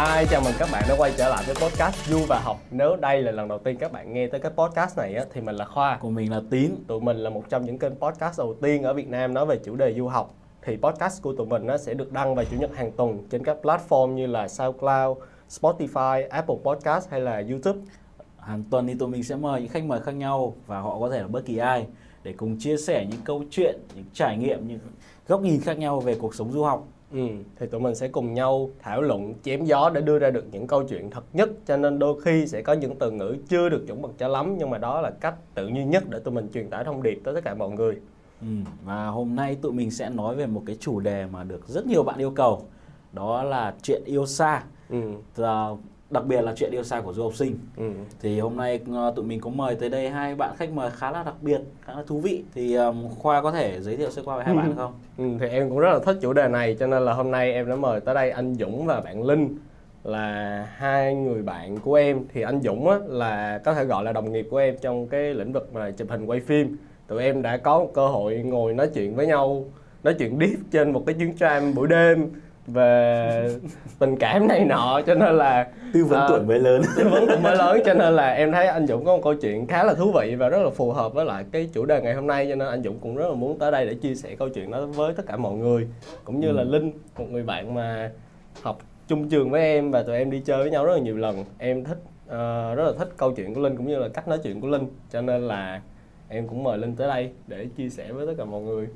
Hi, chào mừng các bạn đã quay trở lại với podcast Du và Học. Nếu đây là lần đầu tiên các bạn nghe tới cái podcast này á, thì mình là Khoa. của mình là Tín Tụi mình là một trong những kênh podcast đầu tiên ở Việt Nam nói về chủ đề du học. Thì podcast của tụi mình nó sẽ được đăng vào chủ nhật hàng tuần trên các platform như là SoundCloud, Spotify, Apple Podcast hay là YouTube. hàng tuần thì tụi mình sẽ mời những khách mời khác nhau và họ có thể là bất kỳ ai để cùng chia sẻ những câu chuyện những trải nghiệm những góc nhìn khác nhau về cuộc sống du học Ừ, thì tụi mình sẽ cùng nhau thảo luận chém gió để đưa ra được những câu chuyện thật nhất. Cho nên đôi khi sẽ có những từ ngữ chưa được chuẩn mực cho lắm nhưng mà đó là cách tự nhiên nhất để tụi mình truyền tải thông điệp tới tất cả mọi người. ừ. và hôm nay tụi mình sẽ nói về một cái chủ đề mà được rất nhiều bạn yêu cầu. Đó là chuyện yêu xa. Ừ, Và đặc biệt là chuyện yêu xa của du học sinh. Ừ. thì hôm nay ờ, tụi mình có mời tới đây hai bạn khách mời khá là đặc biệt khá là thú vị. Thì ờm, khoa có thể giới thiệu sơ qua về hai bạn không? Ừ, thì em cũng rất là thích chủ đề này cho nên là hôm nay em đã mời tới đây anh Dũng và bạn Linh là hai người bạn của em. Thì anh Dũng á, là có thể gọi là đồng nghiệp của em trong cái lĩnh vực mà chụp hình quay phim. Tụi em đã có một cơ hội ngồi nói chuyện với nhau nói chuyện deep trên một cái chuyến tram buổi đêm về tình cảm này nọ cho nên là tư vấn à, tuổi mới lớn. tư vấn cũng mới lớn cho nên là em thấy anh Dũng có một câu chuyện khá là thú vị và rất là phù hợp với lại cái chủ đề ngày hôm nay cho nên anh Dũng cũng rất là muốn tới đây để chia sẻ câu chuyện đó với tất cả mọi người cũng như là Linh một người bạn mà học chung trường với em và tụi em đi chơi với nhau rất là nhiều lần. Em thích ờ, rất là thích câu chuyện của Linh cũng như là cách nói chuyện của Linh cho nên là em cũng mời Linh tới đây để chia sẻ với tất cả mọi người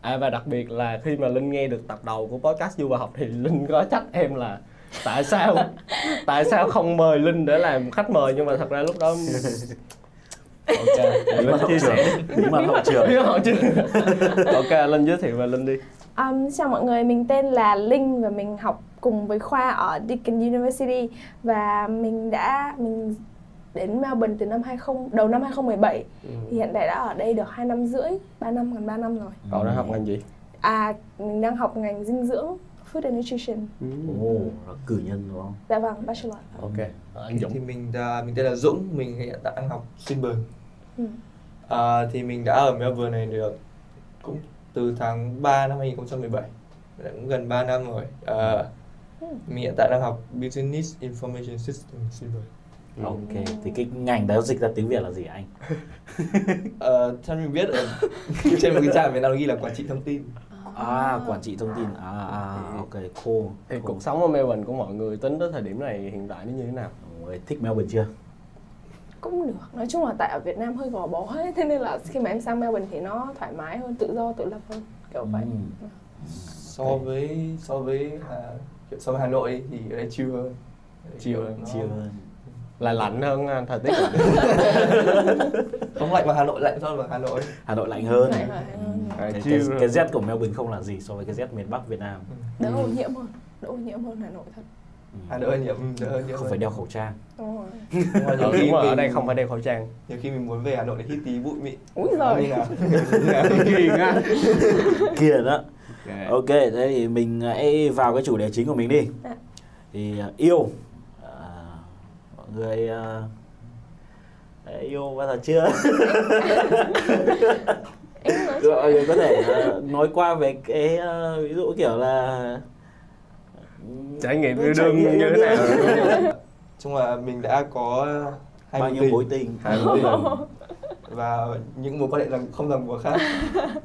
à và đặc biệt là khi mà Linh nghe được tập đầu của podcast Du và học thì Linh có trách em là tại sao tại sao không mời Linh để làm khách mời? Nhưng mà thật ra lúc đó ok bí mật hậu chia trường sẻ. bí mật hậu trường. Biết họ chưa ok Linh giới thiệu về Linh đi. Um, chào mọi người, mình tên là Linh và mình học cùng với Khoa ở Deakin University. Và mình đã mình đến Melbourne từ năm 20 đầu năm 2017 thì hiện tại đã ở đây được 2 năm rưỡi, 3 năm gần 3 năm rồi. cậu đang học ngành gì À mình đang học ngành dinh dưỡng Food and Nutrition. Ồ, là cử nhân đúng không? Dạ vâng, bachelor. ok Ờ, anh Dũng thì mình à, mình tên là Dũng mình hiện tại đang học Swinburne Ừ. à, thì mình đã ở Melbourne này được cũng từ tháng 3 năm 2017 đã cũng gần 3 năm rồi à, Ừ. mình hiện tại đang học Business Information System Swinburne Ok, thì cái ngành đó dịch ra tiếng Việt là gì anh? à, theo mình biết ở trên một cái trang Việt Nam ghi là quản trị thông tin À, quản trị thông tin. À, à, ok, cool. thì cool. cuộc sống ở Melbourne của mọi người tính tới thời điểm này hiện tại nó như thế nào Mọi người thích Melbourne chưa? Cũng được. Nói chung là tại ở Việt Nam hơi gò bó ấy, thế nên là khi mà em sang Melbourne thì nó thoải mái hơn, tự do, tự lập hơn. Kiểu vậy. Ừ. so với so với à, so với Hà Nội thì ở đây chill hơn Chill hơn. Là lạnh hơn à, thời tiết không lạnh bằng Hà Nội lạnh hơn bằng Hà Nội Hà Nội lạnh hơn. Lạnh. Ừ. À, Cái, cái, cái Z của Melbourne không là gì so với cái Z miền Bắc Việt Nam. Đỡ ô nhiễm hơn, đỡ ô nhiễm hơn Hà Nội thật. Ừ. Hà Nội nhiễm đỡ hơn nhiều Không phải đeo khẩu trang. Đúng rồi. Mà ừ, đúng rồi, ở đây không phải đeo khẩu trang nhiều khi mình muốn về Hà Nội để hít tí bụi mịn Úi nào? Kiền á Kia đó. Ok, thế thì mình hãy vào cái chủ đề chính của mình đi. Dạ. Thì à, yêu à, người à, đã yêu bao giờ chưa? Mọi người có thể à, nói qua về cái à, ví dụ kiểu là trải nghiệm yêu đương như thế nào chung là mình đã có hai bao nhiêu tình mối tình? Hai mối tình. và những mối quan hệ rằng không ràng buộc khác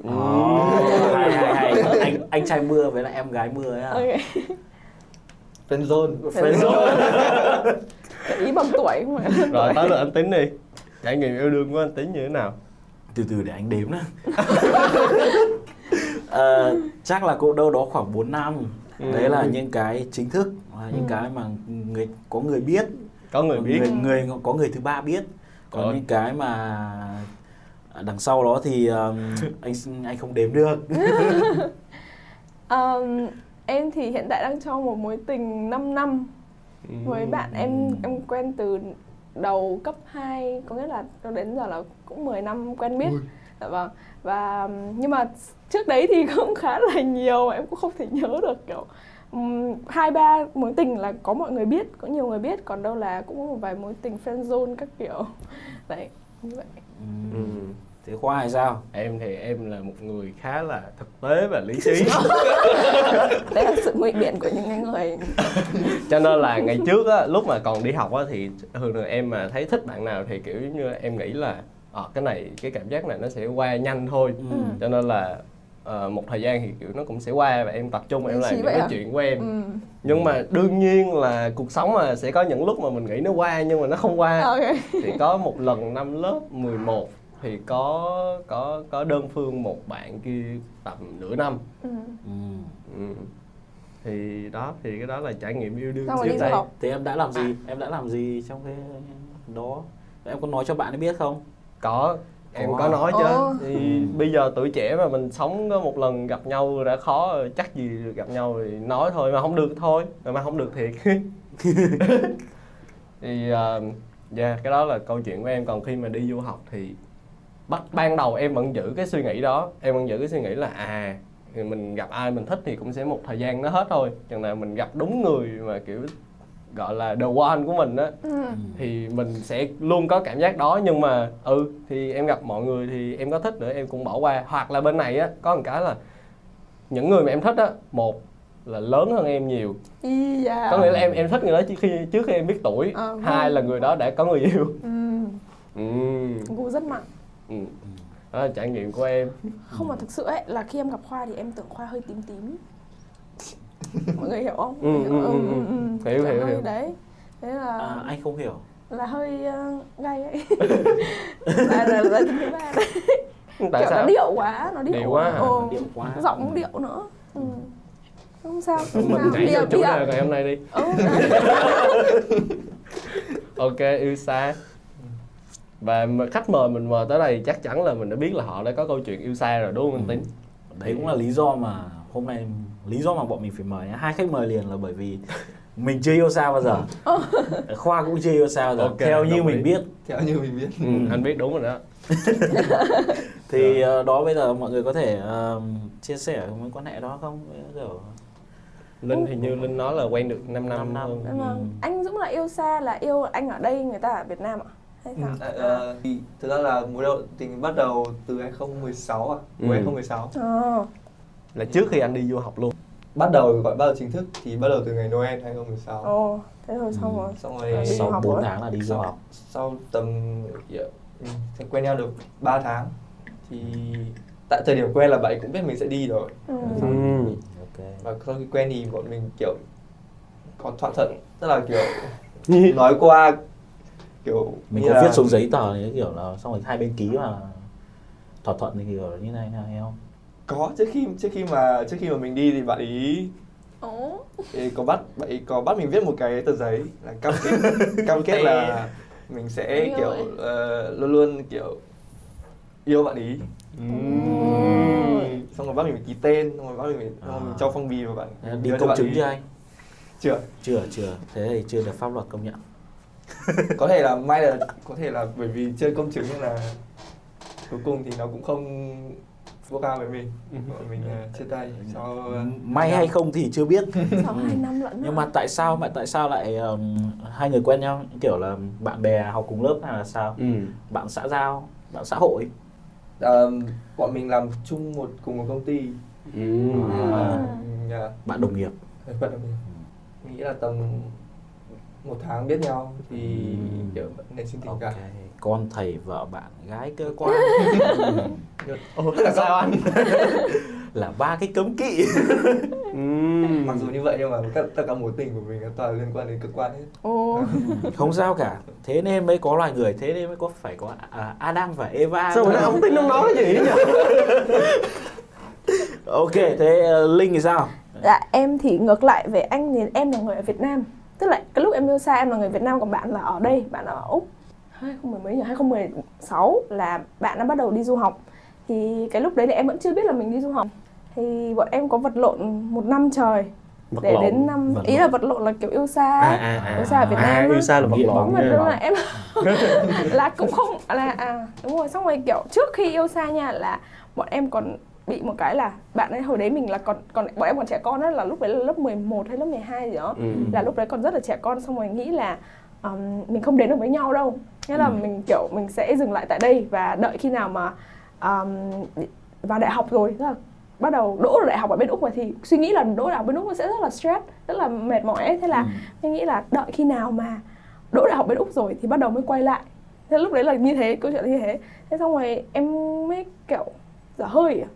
Ồ, hay hay hay anh anh trai mưa với lại em gái mưa ấy à. Ok. friend zone Friend zone. Ý bằng tuổi không phải rồi tới lượt anh tính đi. Trải nghiệm yêu đương của anh tính như thế nào? Từ từ để anh đếm đó Ờ, chắc là cũng đâu đó khoảng 4 năm. Ừ. đấy là những cái chính thức và những Ừ. cái mà người có người biết. Có người biết. người, người có người thứ ba biết. Còn Rồi. những cái mà đằng sau đó thì um, anh anh không đếm được. Um, em thì hiện tại đang trong một mối tình 5 năm với bạn em em quen từ đầu cấp 2 có nghĩa là cho đến giờ là cũng 10 năm quen biết. Dạ vâng. Và nhưng mà trước đấy thì cũng khá là nhiều em cũng không thể nhớ được kiểu hai ba mối tình là có mọi người biết có nhiều người biết còn đâu là cũng có một vài mối tình friend zone các kiểu. Đấy như vậy. Ừ. thế khoa hay sao? Em thì em là một người khá là thực tế và lý trí. Đấy là sự ngụy biện của những người cho nên là ngày trước á lúc mà còn đi học á thì thường thường em mà thấy thích bạn nào thì kiểu như em nghĩ là ờ cái này cái cảm giác này nó sẽ qua nhanh thôi. Ừ. cho nên là ờ, một thời gian thì kiểu nó cũng sẽ qua và em tập trung em làm những cái à? chuyện của em. Ừ. nhưng mà đương nhiên là cuộc sống mà sẽ có những lúc mà mình nghĩ nó qua nhưng mà nó không qua. Ok. Thì có một lần năm lớp 11 thì có có có đơn phương một bạn kia tầm nửa năm. Ừ. Ừ. ừ. thì đó thì cái đó là trải nghiệm yêu đương trước đây. thế em đã làm gì? Em đã làm gì trong cái đó? Em có nói cho bạn ấy biết không? Có. Em Có có à? nói chứ. Thì Ừ. bây giờ tuổi trẻ mà mình sống có một lần gặp nhau đã khó rồi, chắc gì được gặp nhau thì nói thôi mà không được thôi mà không được thiệt. Thì uh, yeah, cái đó là câu chuyện của em. Còn khi mà đi du học thì bắt ban đầu em vẫn giữ cái suy nghĩ đó em vẫn giữ cái suy nghĩ là à thì mình gặp ai mình thích thì cũng sẽ một thời gian nó hết thôi chừng nào mình gặp đúng người mà kiểu gọi là the one của mình á ừ. thì mình sẽ luôn có cảm giác đó nhưng mà ừ thì em gặp mọi người thì em có thích nữa em cũng bỏ qua hoặc là bên này á có một cái là những người mà em thích á một là lớn hơn em nhiều Y da. có nghĩa là em em thích người đó trước khi trước khi em biết tuổi vâng. hai là người đó đã có người yêu ừ. ừ. gu rất mạnh ừ. đó là trải nghiệm của em. Không mà thực sự ấy là khi em gặp khoa thì em tưởng khoa hơi tím tím. Mọi người hiểu không? Ừ, ừ, ừ, ừ. Hiểu, Kiểu hiểu, hiểu. đấy. Thế là à, anh không hiểu. là hơi uh, gay ấy. Là là là thứ ba đấy. Tại kiểu sao? nó điệu quá nó điệu, Điệu quá hả? Ồ, điệu quá. giọng cũng điệu nữa. Ừ. không sao không mình nhảy Đi vào chủ đi đề ngày hôm nay đi. Ừ, ok yêu xa và mà khách mời mình mời tới đây chắc chắn là mình đã biết là họ đã có câu chuyện yêu xa rồi đúng không anh tín? Đấy cũng là lý do mà hôm nay lý do mà bọn mình phải mời hai khách mời liền là bởi vì mình chưa yêu xa bao giờ. Khoa cũng chưa yêu xa bao giờ. Ok, theo như ý. mình biết. Theo như mình biết. Ừ, anh biết đúng rồi đó. Thì ờ, đó bây giờ mọi người có thể ờ, chia sẻ mối quan hệ đó không? Kiểu linh thì như linh nói là quen được 5 năm, Năm năm. hơn. Vâng, vâng. anh Dũng là yêu xa là yêu anh ở đây người ta ở Việt Nam ạ hay Ừ, sao à, ờ, thì thực ra là mối đầu tình bắt đầu từ 2016 à, Ừ. cuối 2016. Ờ. là trước khi anh đi du học luôn Bắt đầu gọi bắt đầu chính thức thì bắt đầu từ ngày Noel 2016. Ồ, thế rồi xong rồi Xong rồi đi sau học 4 rồi. tháng là đi du học sau tầm kiểu, ừ, thì quen nhau được 3 tháng thì tại thời điểm quen là bạn cũng biết mình sẽ đi rồi. ừ. ok Và sau khi quen thì bọn mình kiểu có thỏa thuận tức là kiểu nói qua kiểu mình có là- viết xuống giấy tờ như kiểu là xong rồi hai bên ký mà thỏa thuận thì kiểu như này hay không? Có trước khi trước khi mà trước khi mà mình đi thì bạn ý Ồ. thì có bắt bạn ý có bắt mình viết một cái tờ giấy là cam kết cam kết là mình sẽ kiểu ờ, luôn luôn kiểu yêu bạn ý. Xong rồi bắt mình phải ký tên xong rồi bắt mình phải xong rồi mình À. cho phong bì vào bạn đi công chứng chưa anh? Chưa. Chưa chưa. Thế thì chưa được pháp luật công nhận có thể là may là có thể là bởi vì chơi công chứng nên là cuối cùng thì nó cũng không vô cao với mình. Bọn mình ờ, chia tay sau ờ, may hay không thì chưa biết. Sau hai năm lận nhưng mà tại sao mà tại sao lại um, hai người quen nhau? Kiểu là bạn bè học cùng lớp hay là sao? Ừ. bạn xã giao bạn xã hội. Ờ, bọn mình làm chung một cùng một công ty. Ừ. À. yeah. bạn đồng nghiệp. Vận động viên. Mình nghĩ là tầm một tháng biết nhau thì Ừ. kiểu nảy sinh tình ok cảm. con thầy vợ bạn gái cơ quan Ồ, là sao anh là ba cái cấm kỵ. Mặc dù như vậy nhưng mà tất, tất cả mối tình của mình toàn liên quan đến cơ quan hết. Ồ. không sao cả thế nên mới có loài người thế nên mới có phải có à, Adam và Eva sao mà không tin ông nói gì nhỉ ok thế uh, Linh thì sao Dạ em thì ngược lại về anh thì em là người ở Việt Nam Tức là cái lúc em yêu xa em là người Việt Nam còn bạn là ở đây, bạn ở Úc 2010 mấy nhỉ? 2016 là bạn đã bắt đầu đi du học Thì cái lúc đấy thì em vẫn chưa biết là mình đi du học Thì bọn em có vật lộn một năm trời Vật Để lộn. đến năm, Vật ý lộn. là vật lộn là kiểu yêu xa à à à Yêu xa ở Việt à, Nam á. yêu xa là vật lộn nha. đúng là em là cũng không là à đúng rồi xong rồi kiểu trước khi yêu xa nha là bọn em còn bị một cái là bạn ấy hồi đấy mình là còn còn bọn em còn trẻ con đó là lúc đấy là lớp 11 hay lớp 12 gì đó Ừ. là lúc đấy còn rất là trẻ con xong rồi nghĩ là um, mình không đến được với nhau đâu nghĩa là Ừ. mình kiểu mình sẽ dừng lại tại đây và đợi khi nào mà um, vào đại học rồi tức là bắt đầu đỗ đại học ở bên úc rồi thì suy nghĩ là đỗ đại học bên úc nó sẽ rất là stress rất là mệt mỏi ấy. thế là Ừ. mình nghĩ là đợi khi nào mà đỗ đại học bên úc rồi thì bắt đầu mới quay lại thế lúc đấy là như thế câu chuyện là như thế thế xong rồi em mới kiểu dở hơi à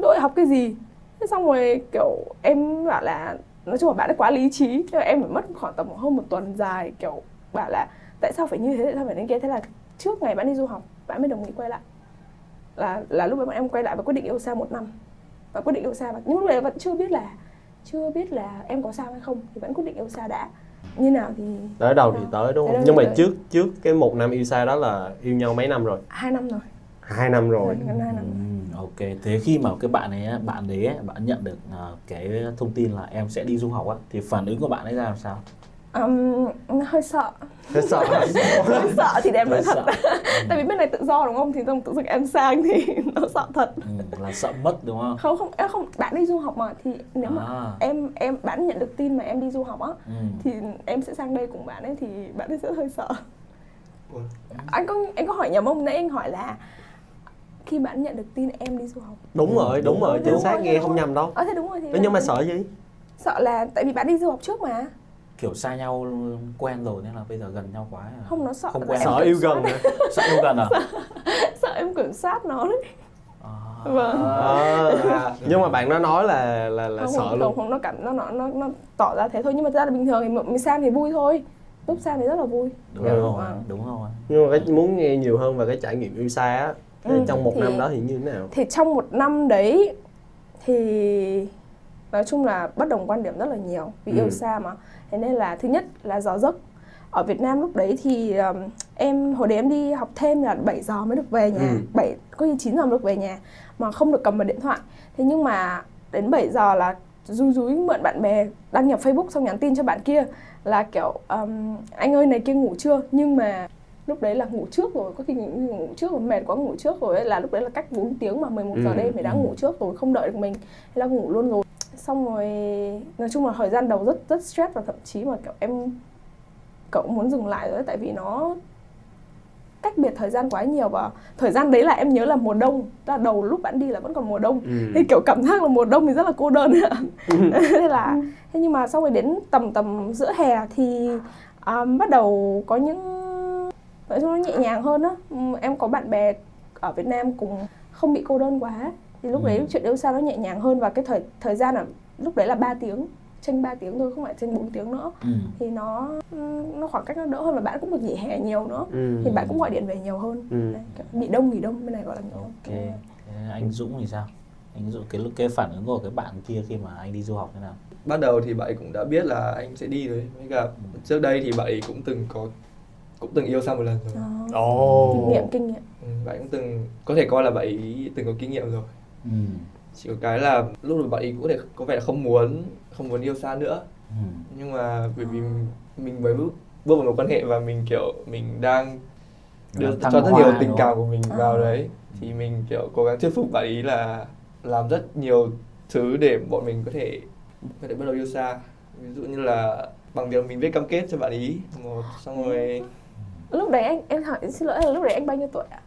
đại học cái gì? Thế xong rồi kiểu em bảo là nói chung là bạn ấy quá lý trí. Thế là em phải mất khoảng tầm hơn một tuần dài kiểu bảo là tại sao phải như thế? Tại sao phải như thế thế là trước ngày bạn đi du học bạn mới đồng ý quay lại. Là là lúc đấy bọn em quay lại và quyết định yêu xa một năm. Và quyết định yêu xa và nhưng lúc đấy vẫn chưa biết là chưa biết là em có sao hay không thì vẫn quyết định yêu xa đã. Như nào thì tới đâu thì tới đúng không? nhưng mà tới. trước trước cái một năm yêu xa đó là yêu nhau mấy năm rồi? Hai năm rồi hai năm rồi. Gần hai năm Ừ, ok. Thế khi mà cái bạn ấy bạn đấy bạn nhận được à, cái thông tin là em sẽ đi du học á thì phản ứng của bạn ấy ra làm sao? Um, hơi sợ. Thế sợ. Hơi sợ thì em nói Hơi thật. sợ. tại vì bên này tự do đúng không? Thì xong tự dưng em sang thì nó sợ thật. Ừ, là sợ mất đúng không? Không không em không bạn đi du học mà thì nếu mà À. em em bạn nhận được tin mà em đi du học á ừ. thì em sẽ sang đây cùng bạn ấy thì bạn ấy sẽ hơi sợ. Ủa? anh có anh có hỏi nhầm không nãy anh hỏi là khi bạn nhận được tin em đi du học. Đúng rồi đúng rồi Đúng chính rồi, xác đúng nghe rồi. không nhầm đâu. Ờ thế đúng rồi thì nhưng mà sợ gì? sợ là tại vì bạn đi du học trước mà. Kiểu xa nhau quen rồi nên là bây giờ gần nhau quá. À. không nó sợ không quen. sợ yêu gần sợ yêu gần à, sợ em kiểm soát nó đấy. À. vâng. À, nhưng mà bạn nó nói là là là không, sợ không, luôn. không, không nó cảm nó nó nó nó tỏ ra thế thôi. Nhưng mà thật ra là bình thường thì mình sang thì vui thôi. Lúc sang thì rất là vui. Đúng Ừ. rồi Vâng. đúng rồi. Nhưng mà cái muốn nghe nhiều hơn về cái trải nghiệm yêu xa á Thế Ừ, trong một thì- năm đó thì như thế nào? thì trong một năm đấy thì nói chung là bất đồng quan điểm rất là nhiều vì Ừ. yêu xa mà. Thế nên là thứ nhất là giờ giấc. Ở Việt Nam lúc đấy thì um, em hồi đấy em đi học thêm là 7 giờ mới được về nhà. Ừ. 7 có khi 9 giờ mới được về nhà mà không được cầm vào điện thoại. Thế nhưng mà đến 7 giờ là rúi rúi mượn bạn bè đăng nhập Facebook xong nhắn tin cho bạn kia là kiểu um, anh ơi này kia ngủ chưa? Nhưng mà lúc đấy là ngủ trước rồi có khi ngủ, ngủ trước rồi mệt quá ngủ trước rồi ấy, là lúc đấy là cách 4 tiếng mà 11 giờ Ừ, đêm thì đã ừ. ngủ trước rồi không đợi được mình thế là ngủ luôn rồi. Xong rồi nói chung là thời gian đầu rất rất stress và thậm chí mà kiểu em cậu muốn dừng lại rồi tại vì nó cách biệt thời gian quá nhiều và thời gian đấy là em nhớ là mùa đông là đầu lúc bạn đi là vẫn còn mùa đông. Ừ. thì kiểu cảm giác là mùa đông thì rất là cô đơn ạ. Thế là thế nhưng mà xong rồi đến tầm tầm giữa hè thì um, bắt đầu có những nói chung nó nhẹ nhàng hơn á. Ừm, em có bạn bè ở Việt Nam cùng không bị cô đơn quá. Thì lúc đấy Ừ. chuyện yêu xa nó nhẹ nhàng hơn và cái thời thời gian là lúc đấy là 3 tiếng tranh 3 tiếng thôi không phải tranh 4 tiếng nữa. Ừ. thì nó nó khoảng cách nó đỡ hơn và bạn cũng được nghỉ hè nhiều nữa. Ừ. thì bạn cũng gọi điện về nhiều hơn. Ừ. Đấy, nghỉ đông nghỉ đông bên này gọi là nghỉ đông. Ok. Thế anh Dũng thì sao? Anh Dũng cái cái phản ứng của cái bạn kia khi mà anh đi du học thế nào? Ban đầu thì bạn cũng đã biết là anh sẽ đi rồi. Với cả trước đây thì bạn ấy cũng từng có cũng từng yêu xa một lần rồi. Ồ. kinh nghiệm kinh nghiệm ừ, bạn cũng từng có thể coi là bạn ấy từng có kinh nghiệm rồi ừ. chỉ có cái là lúc mà bạn ấy cũng có thể có vẻ là không muốn không muốn yêu xa nữa Ừ. nhưng mà bởi vì mình mới bước bước vào một quan hệ và mình kiểu mình đang đưa thăng cho rất nhiều tình đúng cảm của mình À. vào đấy thì mình kiểu cố gắng thuyết phục bạn ấy là làm rất nhiều thứ để bọn mình có thể có thể bắt đầu yêu xa ví dụ như là bằng việc mình viết cam kết cho bạn ấy một xong rồi lúc đấy anh em hỏi xin lỗi là lúc đấy anh bao nhiêu tuổi ạ?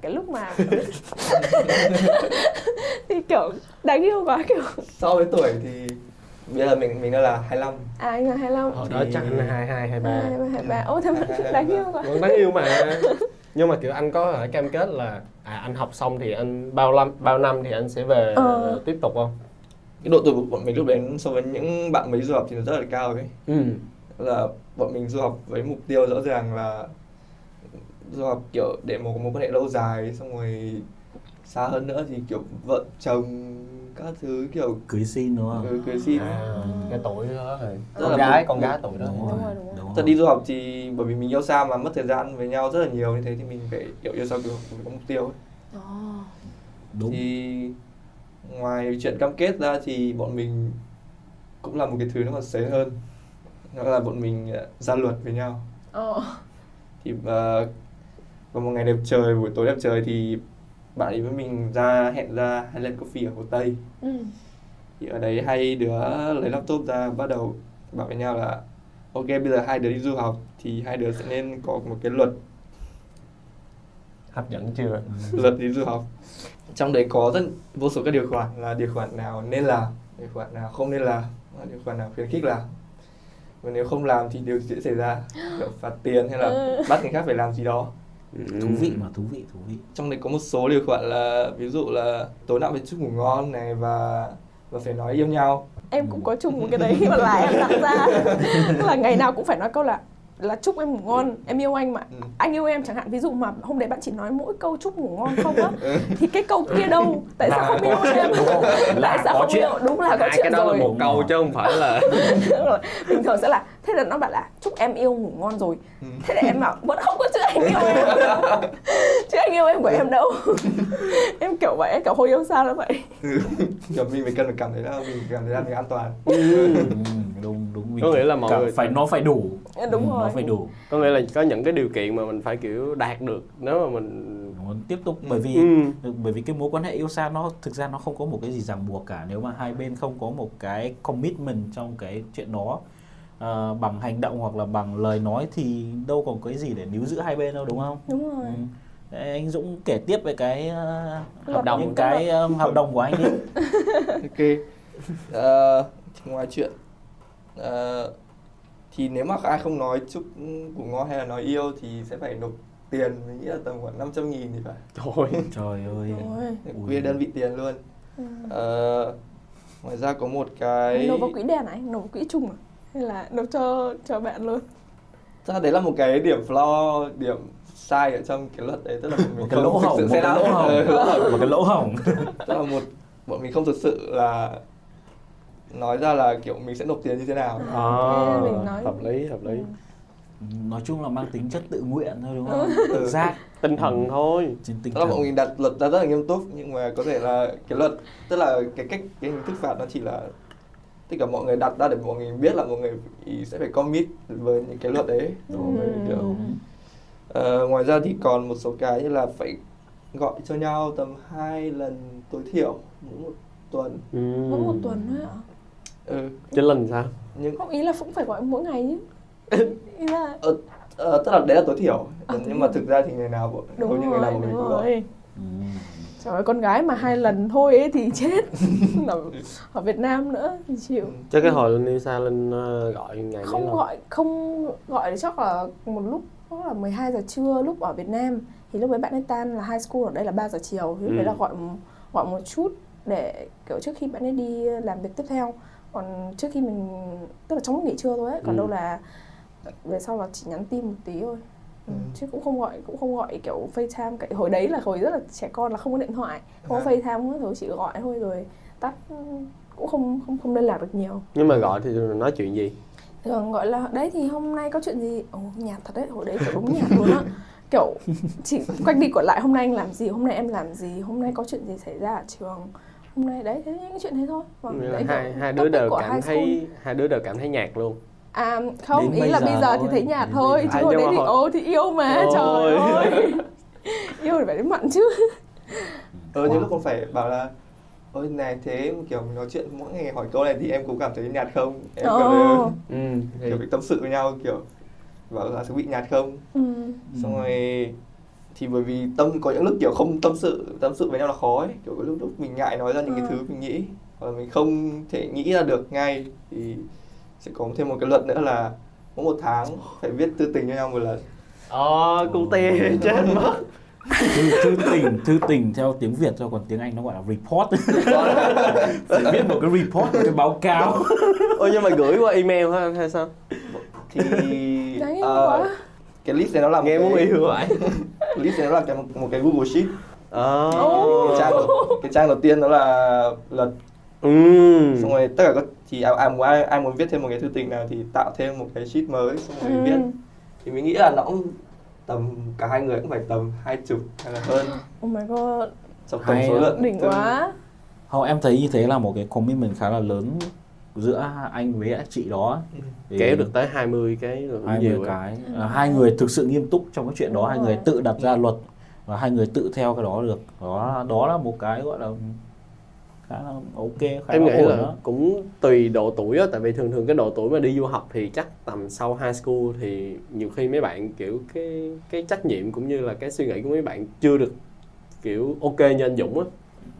Cái lúc mà thì kiểu đáng yêu quá kiểu so với tuổi thì bây giờ mình mình đã là 25 à anh là 25 Hồi đó chắc anh hai hai hai ba. Hai ba hai ba. Ô thế mà đáng yêu quá. Vẫn đáng yêu mà. Nhưng mà kiểu anh có phải cam kết là à anh học xong thì anh bao năm bao năm thì anh sẽ về Ờ. tiếp tục không? Cái độ tuổi của bọn mình lúc đấy so với những bạn mới du học thì nó rất là cao ấy ừ. Là bọn mình du học với mục tiêu rõ ràng là du học kiểu để một mối quan hệ lâu dài xong rồi xa hơn nữa thì kiểu vợ chồng các thứ kiểu cưới xin đúng không ừ, cưới xin à, cái tuổi đó rồi con là gái một- con gái tuổi đó đúng Đúng rồi rồi, đúng rồi. đúng rồi đi du học thì bởi vì mình yêu xa mà mất thời gian với nhau rất là nhiều như thế thì mình phải kiểu yêu xa kiểu có mục tiêu ấy. Ồ. đúng Thì ngoài chuyện cam kết ra thì bọn mình cũng làm một cái thứ nó còn sến hơn đó là bọn mình ờ, ra luật với nhau Ồ. thì uh, vào một ngày đẹp trời buổi tối đẹp trời thì bạn ấy với mình ra hẹn ra hay lên coffee ở hồ tây. Ừ. thì ở đấy hai đứa lấy laptop ra bắt đầu bảo với nhau là ok bây giờ hai đứa đi du học thì hai đứa sẽ nên có một cái luật. Hấp dẫn chưa? Luật đi du học. Trong đấy có rất vô số các điều khoản là điều khoản nào nên làm điều khoản nào không nên làm và điều khoản nào khuyến khích làm. Và nếu không làm thì điều gì sẽ xảy ra kiểu phạt tiền hay là Ừ. bắt người khác phải làm gì đó thú vị mà thú vị thú vị. Trong đấy có một số điều khoản là ví dụ là tối nào phải chúc ngủ ngon này và và phải nói yêu nhau. Em cũng có chung một cái đấy mà là em đặt ra. Tức là ngày nào cũng phải nói câu là là chúc em ngủ ngon em yêu anh mà. Ừ. anh yêu em chẳng hạn ví dụ mà hôm đấy bạn chỉ nói mỗi câu chúc ngủ ngon không á thì cái câu kia đâu? Tại sao không yêu em? Tại sao có không chuyện. yêu? Đúng là có hai chuyện cái đó rồi. là một câu chứ không phải là Đúng rồi. bình thường sẽ là thế là nó bảo là chúc em yêu ngủ ngon rồi. Ừ. thế để em bảo vẫn không có chữ anh yêu em. Chứ anh yêu em của em đâu? Em kiểu vậy kiểu hồi yêu xa là vậy. Kiểu mình phải cần phải cảm thấy là mình cảm thấy là mình an toàn. Ừ, đúng đúng mình Có nghĩa là mọi người- phải nó phải đủ. Đúng Ừ, rồi. nó phải đủ. Có nghĩa là có những cái điều kiện mà mình phải kiểu đạt được nếu mà mình Nó tiếp tục bởi vì Ừ. bởi vì cái mối quan hệ yêu xa nó thực ra nó không có một cái gì ràng buộc cả. Nếu mà hai bên không có một cái commitment trong cái chuyện đó ờ, bằng hành động hoặc là bằng lời nói thì đâu còn cái gì để níu giữ hai bên đâu đúng không? đúng rồi Ừ. Đấy, anh Dũng kể tiếp về cái ờ, Luật đồng. những cái ờ, hợp đồng của anh đi. ok Ờ, thì ngoài chuyện ờ, thì nếu mà ai không nói chúc ngủ ngon hay là nói yêu thì sẽ phải nộp tiền mình nghĩ là tầm khoảng 500 nghìn thì phải thôi Trời ơi. Quy đơn vị tiền luôn Ừ. Ờ, ngoài ra có một cái nộp vào quỹ đen này nộp vào quỹ chung à hay là nộp cho cho bạn luôn. Ra đấy là một cái điểm flaw điểm sai ở trong cái luật đấy tức là mình Một cái không lỗ thực hổng, sự một cái lỗ hổng, một cái lỗ hổng. tức là một bọn mình không thực sự là nói ra là kiểu mình sẽ nộp tiền như thế nào. À, mình nói- hợp lý hợp lý. Nói chung là mang tính chất tự nguyện thôi đúng không? Ừ. Tự giác. Tinh thần thôi. Trên tinh tức là bọn thần. mình đặt luật ra rất là nghiêm túc nhưng mà có thể là cái luật tức là cái cách cái hình thức phạt nó chỉ là tất cả mọi người đặt ra để mọi người biết là mọi người sẽ phải commit với những cái luật đấy Ừ. Rồi kiểu Đúng. Ờ, ngoài ra thì còn một số cái như là phải gọi cho nhau tầm hai lần tối thiểu mỗi một tuần ừ. mỗi một tuần thôi ạ ừ. trên lần sao nhưng không ý là cũng phải gọi mỗi ngày chứ ý là ờ, ờ, tức là đấy là tối thiểu À, nhưng mà thực ra thì ngày nào bọn- đúng hầu như ngày nào mình đúng cũng Ừ. trời ơi con gái mà hai lần thôi ấy thì chết ở, ở Việt Nam nữa thì chịu Ừ. chứ cái hồi lên yêu xa lên ờ, gọi ngày không gọi không gọi chắc là một lúc chắc là 12 giờ trưa lúc ở Việt Nam thì lúc đấy bạn ấy tan là high school ở đây là 3 giờ chiều thì lúc đấy Ừ. là gọi gọi một chút để kiểu trước khi bạn ấy đi làm việc tiếp theo còn trước khi mình tức là trong lúc nghỉ trưa thôi ấy còn Ừ. đâu là về sau là chỉ nhắn tin một tí thôi ừ. Ừ. chứ cũng không gọi cũng không gọi kiểu FaceTime cái hồi đấy là hồi rất là trẻ con là không có điện thoại. Không có À. FaceTime không thứ chỉ gọi thôi rồi tắt cũng không không không liên lạc được nhiều. Nhưng mà gọi thì nói chuyện gì? Thường gọi là đấy thì hôm nay có chuyện gì? Ồ nhạt thật đấy hồi đấy kiểu đúng nhạt luôn á. Kiểu chỉ quanh đi quẩn lại hôm nay anh làm gì? Hôm nay em làm gì? Hôm nay có chuyện gì xảy ra ở trường? Hôm nay đấy thế những chuyện thế thôi. Vâng, đấy, hai hai đứa đều cảm thấy hai đứa đều cảm thấy nhạt luôn à không Đến ý là giờ bây giờ thì thôi, thấy nhạt đến thôi chứ hồi đấy thì ồ thì yêu mà trời ơi. Yêu thì phải đến mặn chứ. Ờ những lúc con phải bảo là ôi này thế kiểu mình nói chuyện mỗi ngày hỏi câu này thì em cũng cảm thấy nhạt không? Em kiểu, ồ ừ thì kiểu bị tâm sự với nhau kiểu bảo là sẽ bị nhạt không? Ừ. xong rồi thì bởi vì tâm có những lúc kiểu không tâm sự tâm sự với nhau là khó ấy. Kiểu có lúc lúc mình ngại nói ra những cái Ừ. thứ mình nghĩ hoặc là mình không thể nghĩ ra được ngay thì sẽ có thêm một cái luật nữa là mỗi một tháng phải viết thư tình cho nhau một lần. Ờ cu tê chết mất. Thư, thư tình thư tình theo tiếng Việt thôi còn tiếng Anh nó gọi là report. Phải viết một cái report một cái báo cáo. Ôi nhưng mà gửi qua email hả hay sao? Thì quá. cái list này nó là một nghe cái muốn yêu vậy list này nó là cái một cái Google Sheet. Ờ. Cái trang đầu, cái trang đầu tiên đó là luật ừ. Xong rồi tất cả các thì ai, ai muốn ai, ai muốn viết thêm một cái thư tình nào thì tạo thêm một cái sheet mới xong rồi Ừ. viết. Thì mình nghĩ là nó cũng tầm cả hai người cũng phải tầm hai chục hay là hơn. Oh my god. Trong tổng Hay số lượng. Đỉnh quá. không em thấy như thế là một cái commitment khá là lớn giữa anh với chị đó Thì kéo được tới 20 cái hai mươi nhiều ấy. cái. À, hai người thực sự nghiêm túc trong cái chuyện đó hai người tự đặt ra luật và hai người tự theo cái đó được. Đó đó là một cái gọi là khá là ok khá em là nghĩ là đó. cũng tùy độ tuổi á tại vì thường thường cái độ tuổi mà đi du học thì chắc tầm sau high school thì nhiều khi mấy bạn kiểu cái cái trách nhiệm cũng như là cái suy nghĩ của mấy bạn chưa được kiểu ok như anh Dũng á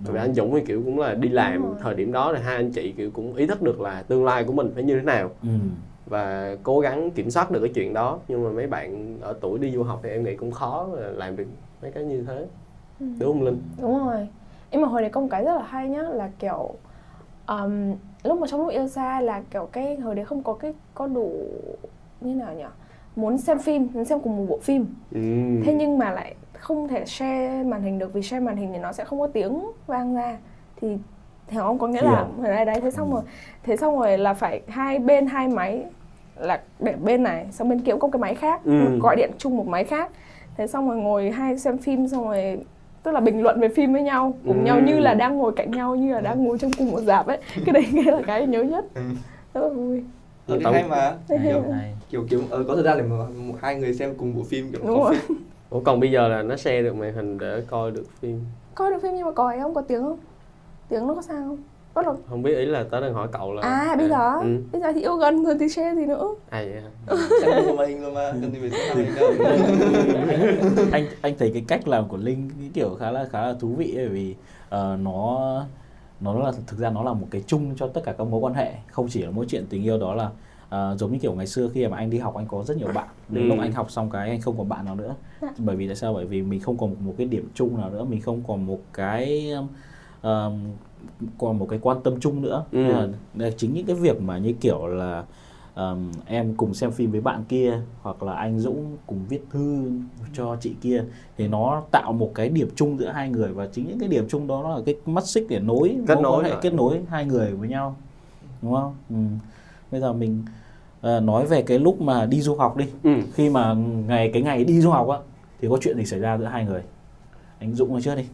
tại vì anh Dũng thì kiểu cũng là đi làm thời điểm đó thì hai anh chị kiểu cũng ý thức được là tương lai của mình phải như thế nào ừ. và cố gắng kiểm soát được cái chuyện đó nhưng mà mấy bạn ở tuổi đi du học thì em nghĩ cũng khó là làm được mấy cái như thế Ừ. đúng không Linh? đúng rồi nhưng mà hồi đấy có một cái rất là hay nhá là kiểu um, lúc mà trong lúc yêu xa là kiểu cái hồi đấy không có cái có đủ như nào nhỉ? Muốn xem phim muốn xem cùng một bộ phim. Ừ. thế nhưng mà lại không thể share màn hình được vì share màn hình thì nó sẽ không có tiếng vang ra. Thì hiểu không có nghĩa là đây đấy thế xong rồi thế xong rồi là phải hai bên hai máy là để bên này xong bên kia cũng có cái máy khác Ừ. gọi điện chung một máy khác. Thế xong rồi ngồi hai xem phim xong rồi tức là bình luận về phim với nhau cùng Ừ. nhau như là đang ngồi cạnh nhau như là đang ngồi trong cùng một dạp ấy. Cái đấy cái là cái nhớ nhất. Ừ. rất là vui. Thì Tổng- hay mà. Kiểu kiểu kiểu ờ, có thời gian để mà một, hai người xem cùng bộ phim kiểu đúng có rồi. phim. Ủa còn bây giờ là nó share được màn hình để coi được phim. Coi được phim nhưng mà còi không? Có tiếng không? Tiếng nó có sao không bắt đầu không biết ý là tớ đang hỏi cậu là À bây giờ ừ. Bây giờ thì yêu gần rồi thì share gì nữa? À vậy hả? anh anh thấy cái cách làm của linh cái kiểu khá là khá là thú vị bởi vì ờ, nó nó là thực ra nó là một cái chung cho tất cả các mối quan hệ. Không chỉ là mỗi chuyện tình yêu đó là ờ, giống như kiểu ngày xưa khi mà anh đi học anh có rất nhiều bạn. Đến Ừ. lúc anh học xong cái anh không còn bạn nào nữa. Dạ. bởi vì tại sao? Bởi vì mình không còn một, một cái điểm chung nào nữa. Mình không còn một cái còn một cái quan tâm chung nữa. Ừ. Nên là, là chính những cái việc mà như kiểu là um, em cùng xem phim với bạn kia hoặc là anh Dũng cùng viết thư cho chị kia thì nó tạo một cái điểm chung giữa hai người và chính những cái điểm chung đó là cái mắt xích để nối Kết nối hệ kết nối hai người với nhau. Đúng không? Ừ. bây giờ mình ờ, nói về cái lúc mà đi du học đi. Ừ. khi mà ngày cái ngày đi du học á thì có chuyện gì xảy ra giữa hai người? Anh Dũng nói trước đi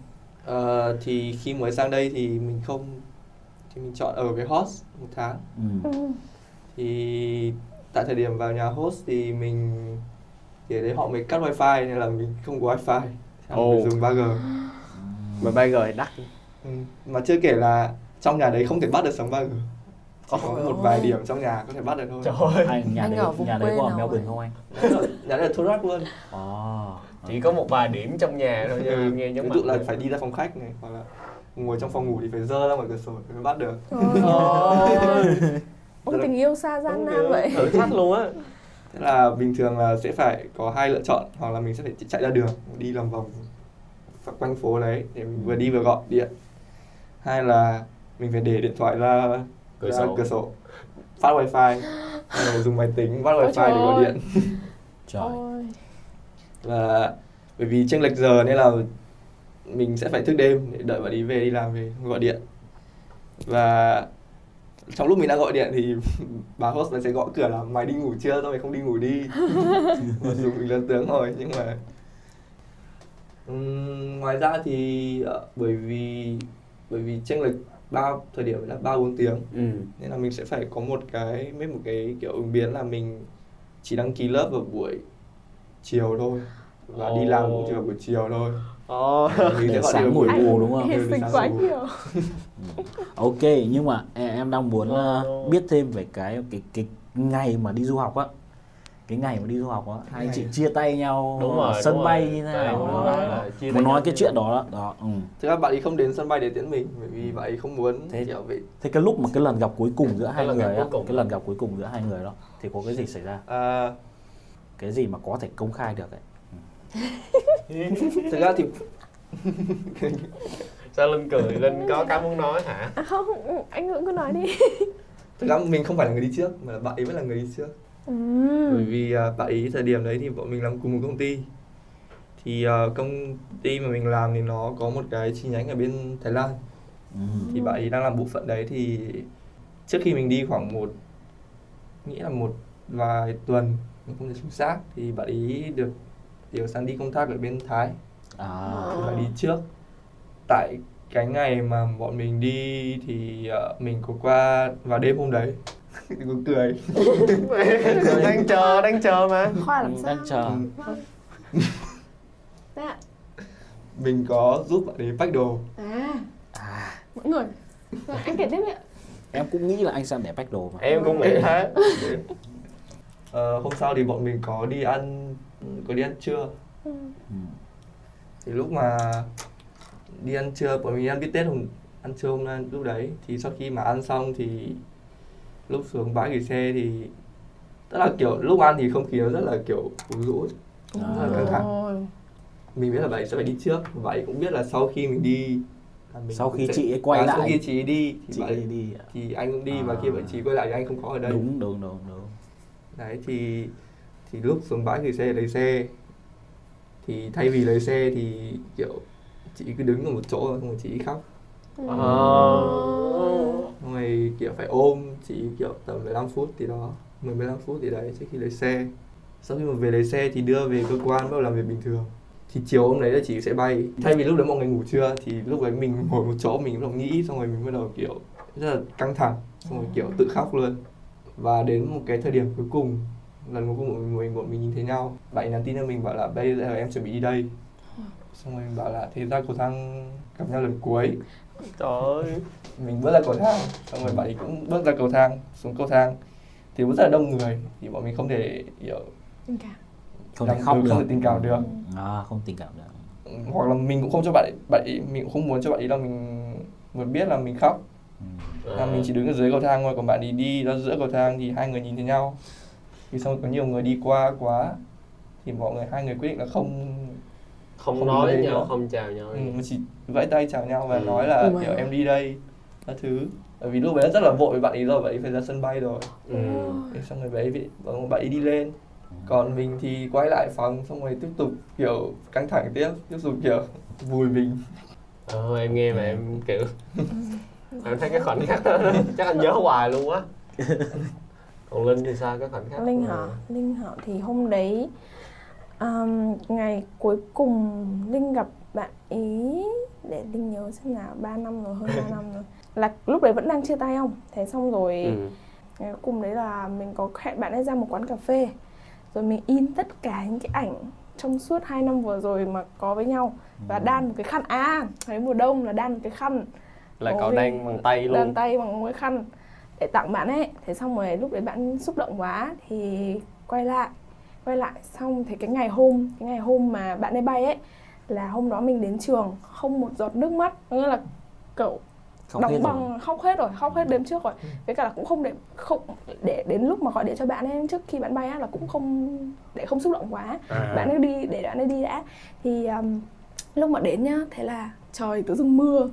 Ờ, thì khi mới sang đây thì mình không thì mình chọn ở với host một tháng. Ừ. ừ. thì tại thời điểm vào nhà host thì mình thì đấy họ mới cắt wifi nên là mình không có wifi. Xong Ồ. mình dùng 3G mà 3G thì đắt. Ừ. mà chưa kể là trong nhà đấy không thể bắt được sóng 3G chỉ có Ôi một vài điểm trong nhà có thể bắt được thôi. Trời ơi. Anh nhà Anh đấy ở vùng nhà đấy quê có ở Melbourne không anh? Nhà đấy là thốt rác luôn. Ồ. chỉ có một vài điểm trong nhà thôi ừ. chứ nghe giống ví dụ là phải đi ra phòng khách này hoặc là ngồi trong phòng ngủ thì phải dơ ra ngoài cửa sổ để mới bắt được. Ôi. Tình yêu xa gian nan vậy. thử thách luôn á. Thế là bình thường là sẽ phải có hai lựa chọn hoặc là mình sẽ phải chạy ra đường đi lòng vòng quanh phố đấy để mình vừa đi vừa gọi điện. Hai là mình phải để điện thoại ra cửa ra sổ. cửa sổ. Phát wifi. Rồi dùng máy tính phát wifi để gọi điện. trời. Và bởi vì chênh lệch giờ nên là mình sẽ phải thức đêm để đợi bạn đi về đi làm về gọi điện. Và trong lúc mình đang gọi điện thì bà host sẽ gọi cửa là mày đi ngủ chưa? Sao mày không đi ngủ đi. Mặc dù mình lớn tướng rồi nhưng mà Ừm, ngoài ra thì ờ, bởi vì bởi vì chênh lệch ba thời điểm là ba bốn tiếng. Ừ. nên là mình sẽ phải có một cái mấy một cái kiểu ứng biến là mình chỉ đăng ký lớp vào buổi chiều thôi và đi làm cũng chỉ vào buổi chiều thôi mình Để sáng buổi ngủ đúng không? Hy sinh quá nhiều ok nhưng mà em, em đang muốn Ồ. biết thêm về cái cái cái ngày mà đi du học á cái ngày mà đi du học á hai Ngày. chị chia tay nhau đúng ở rồi sân đúng bay rồi. như thế nào muốn đó. nói là muốn cái chuyện đó đó, đó ừ. thực ra bạn ấy không đến sân bay để tiễn mình bởi vì bạn ấy không muốn Thế- kiểu vậy thế cái lúc mà cái lần gặp cuối cùng giữa hai người á cái lần gặp cuối cùng giữa hai người đó thì có cái gì xảy ra à, cái gì mà có thể công khai được ấy. Thực ra thì sao linh cười linh có cái muốn nói hả? À không, anh Ngưỡng cứ nói đi. Thực ra mình không phải là người đi trước mà là bạn ấy mới là người đi trước. Bởi ừ. vì à, bạn ấy thời điểm đấy thì bọn mình làm cùng một công ty. Thì à, công ty mà mình làm thì nó có một cái chi nhánh ở bên Thái Lan. Ừ. thì bạn ấy đang làm bộ phận đấy thì trước khi mình đi khoảng một nghĩ là một vài tuần mình không thể chính xác. Thì bạn ấy được điều sang đi công tác ở bên Thái. À. Bạn đi trước. Tại cái ngày mà bọn mình đi thì ờ, mình có qua vào đêm hôm đấy. Có cười. Đang chờ đang chờ mà. Khoa làm sao? đang chờ. Vâng. Mình có giúp bạn ấy pack đồ. À. À. Mỗi người Rồi, anh kể tiếp đi ạ. Em cũng nghĩ là anh sang để bách đồ mà. Em cũng nghĩ thế Ờ, hôm sau thì bọn mình có đi ăn có đi ăn trưa Ừ. ừ. thì lúc mà đi ăn trưa bọn mình ăn bít tết hôm ăn trưa hôm nay lúc đấy thì sau khi mà ăn xong thì lúc xuống bãi gửi xe thì tức là kiểu lúc ăn thì không khí nó rất là kiểu ủ rũ. À. rất là căng thẳng mình biết là vậy sẽ phải đi trước và vậy cũng biết là sau khi mình đi mình sau khi sẽ- chị ấy quay à, lại sau khi chị ấy đi thì chị ấy đi thì anh cũng đi và À. khi vậy chị quay lại thì anh không có ở đây đúng đúng đúng đúng đấy thì thì lúc xuống bãi gửi xe lấy xe. Thì thay vì lấy xe thì kiểu chị cứ đứng ở một chỗ xong rồi chị khóc. Xong rồi kiểu phải ôm chị kiểu tầm 15 phút thì đó 10 15 phút thì đấy trước khi lấy xe. Sau khi mà về lấy xe thì đưa về cơ quan bắt đầu làm việc bình thường. Thì chiều hôm đấy là chị sẽ bay. Thay vì lúc đấy mọi người ngủ trưa thì lúc đấy mình ngồi một chỗ mình bắt đầu nghĩ xong rồi mình bắt đầu kiểu rất là căng thẳng xong rồi kiểu tự khóc luôn và đến một cái thời điểm cuối cùng lần cuối cùng bọn mình bọn mình nhìn thấy nhau bạn ấy nhắn tin cho mình bảo là bây giờ em chuẩn bị đi đây. Xong rồi mình bảo là thế ra cầu thang gặp nhau lần cuối. Trời ơi. Mình bước ra cầu thang xong rồi bạn ấy cũng bước ra cầu thang xuống cầu thang. Thì cũng rất là đông người thì bọn mình không thể hiểu Tình cảm. Không thể khóc được, được. không thể tình cảm được. À không tình cảm được. Hoặc là mình cũng không cho bạn ấy, bạn ấy, mình cũng không muốn cho bạn ấy là mình một biết là mình khóc. Ừ. là mình chỉ đứng ở dưới cầu thang thôi còn bạn ấy đi ra giữa cầu thang thì hai người nhìn thấy nhau. Thì xong có nhiều người đi qua quá thì mọi người hai người quyết định là không không, Không nói với nhau nữa. không chào nhau. Ừ, mà chỉ vẫy tay chào nhau và Ừ. nói là Ừ kiểu em đi đây. Các thứ. Bởi vì lúc đấy rất là vội với bạn ấy rồi bạn ấy phải ra sân bay rồi. Ừ. Thế xong rồi bạn ấy, bạn ấy đi lên. Còn mình thì quay lại phòng xong rồi tiếp tục kiểu căng thẳng tiếp tiếp tục kiểu vùi mình. Ờ, em nghe mà em kiểu em thấy cái khoảnh khắc đó chắc anh nhớ hoài luôn á. Còn linh thì sao cái khoảnh khắc Linh hả? Linh hả? Thì hôm đấy um, ngày cuối cùng Linh gặp bạn ý để Linh nhớ xem nào 3 năm rồi hơn 3 năm rồi. Là lúc đấy vẫn đang chia tay không? Thế xong rồi ừ. ngày cuối cùng đấy là mình có hẹn bạn ấy ra một quán cà phê. Rồi mình in tất cả những cái ảnh trong suốt 2 năm vừa rồi mà có với nhau. Và đan một cái khăn. À thấy mùa đông là đan một cái khăn là cậu đang bằng tay luôn. đan tay bằng cái khăn để tặng bạn ấy. Thế xong rồi lúc đấy bạn xúc động quá thì quay lại. Quay lại xong thì cái ngày hôm cái ngày hôm mà bạn ấy bay ấy là hôm đó mình đến trường không một giọt nước mắt. Nghĩa là cậu Khóc đóng rồi. bằng khóc hết rồi khóc hết đêm trước rồi. Với cả là cũng không để không để đến lúc mà gọi điện cho bạn ấy trước khi bạn bay á là cũng không để không xúc động quá. À. bạn ấy đi để bạn ấy đi đã. Thì um, lúc mà đến nhá thế là trời tự dưng mưa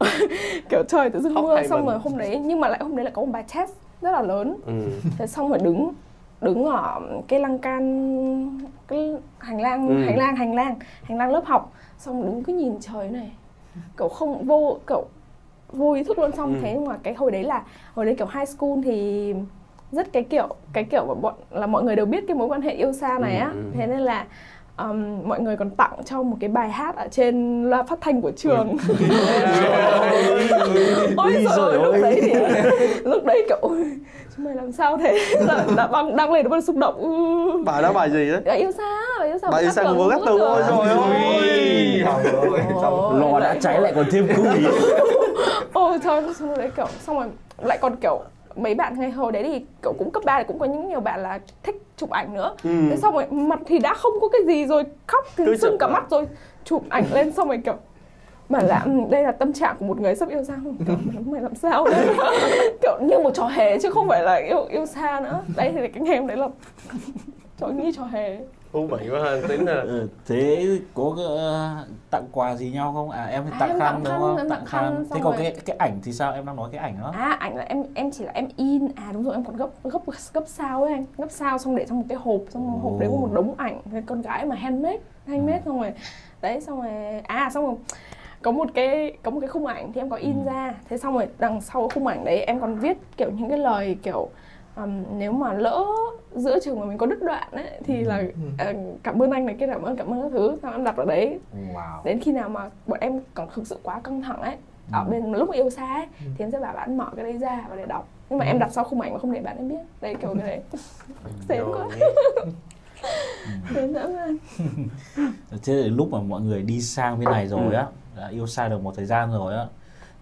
kiểu trời tự dưng Khóc mưa xong mình. rồi hôm đấy nhưng mà lại hôm đấy lại có một bài test rất là lớn ừ. thế xong rồi đứng đứng ở cái lăng can cái hành lang Ừ. hành lang hành lang hành lang lớp học xong đứng cứ nhìn trời này cậu không vô cậu vô ý thức luôn xong Ừ. thế nhưng mà cái hồi đấy là hồi đấy kiểu high school thì rất cái kiểu cái kiểu mà bọn là mọi người đều biết cái mối quan hệ yêu xa này á Ừ, ừ. thế nên là um, mọi người còn tặng cho một cái bài hát ở trên loa phát thanh của trường. Ôi ơi, lúc đấy thì lúc đấy kiểu ôi chúng mày làm sao thế? Là đã băng đăng lên nó xúc động. Ừ. bài đó bài gì đấy? Đã yêu xa bài yêu xa Bài yêu xa Vũ Cát Tường, ôi rồi trời ơi. Ôi. lò đã cháy lại còn thêm củi ôi trời xong rồi đấy kiểu xong rồi lại còn kiểu mấy bạn ngày hồi đấy thì kiểu cũng cấp 3 thì cũng có những nhiều bạn là thích chụp ảnh nữa. Ừ. thế xong rồi mặt thì đã không có cái gì rồi khóc thì sưng cả à? mắt rồi chụp ảnh lên xong rồi kiểu mà là "Ừ, đây là tâm trạng của một người sắp yêu xa. Không kiểu mày làm sao đấy? Kiểu như một trò hề chứ không phải là yêu yêu xa nữa. Đấy thì cái hôm đấy là trời như trò hề thú vị quá ha tính là ừ, thế có ờ, tặng quà gì nhau không? À em À, tặng em khăn tặng đúng không? tặng tặng khăn, khăn. Thế còn rồi- cái cái ảnh thì sao? Em đang nói cái ảnh đó. À ảnh là em em chỉ là em in. À đúng rồi em còn gấp gấp gấp sao ấy anh. Gấp sao xong để trong một cái hộp xong hộp đấy có một đống ảnh cái con gái mà handmade handmade xong rồi. Đấy xong rồi à xong rồi có một cái có một cái khung ảnh thì em có in Ừ. ra. Thế xong rồi đằng sau cái khung ảnh đấy em còn viết kiểu những cái lời kiểu ừm, nếu mà lỡ giữa trường mà mình có đứt đoạn ấy thì là ờ, cảm ơn anh này cái cảm ơn cảm ơn các thứ xong em đặt ở đấy. Wow. Đến khi nào mà bọn em còn thực sự quá căng thẳng ấy ở Ừ. bên lúc mà yêu xa ấy thì em sẽ bảo bạn mở cái đấy ra và để đọc. Nhưng mà em đặt sau khung ảnh mà không để bạn em biết. Đấy kiểu cái đấy. Xém quá. Thế đến lúc mà mọi người đi sang bên này rồi á đã yêu xa được một thời gian rồi á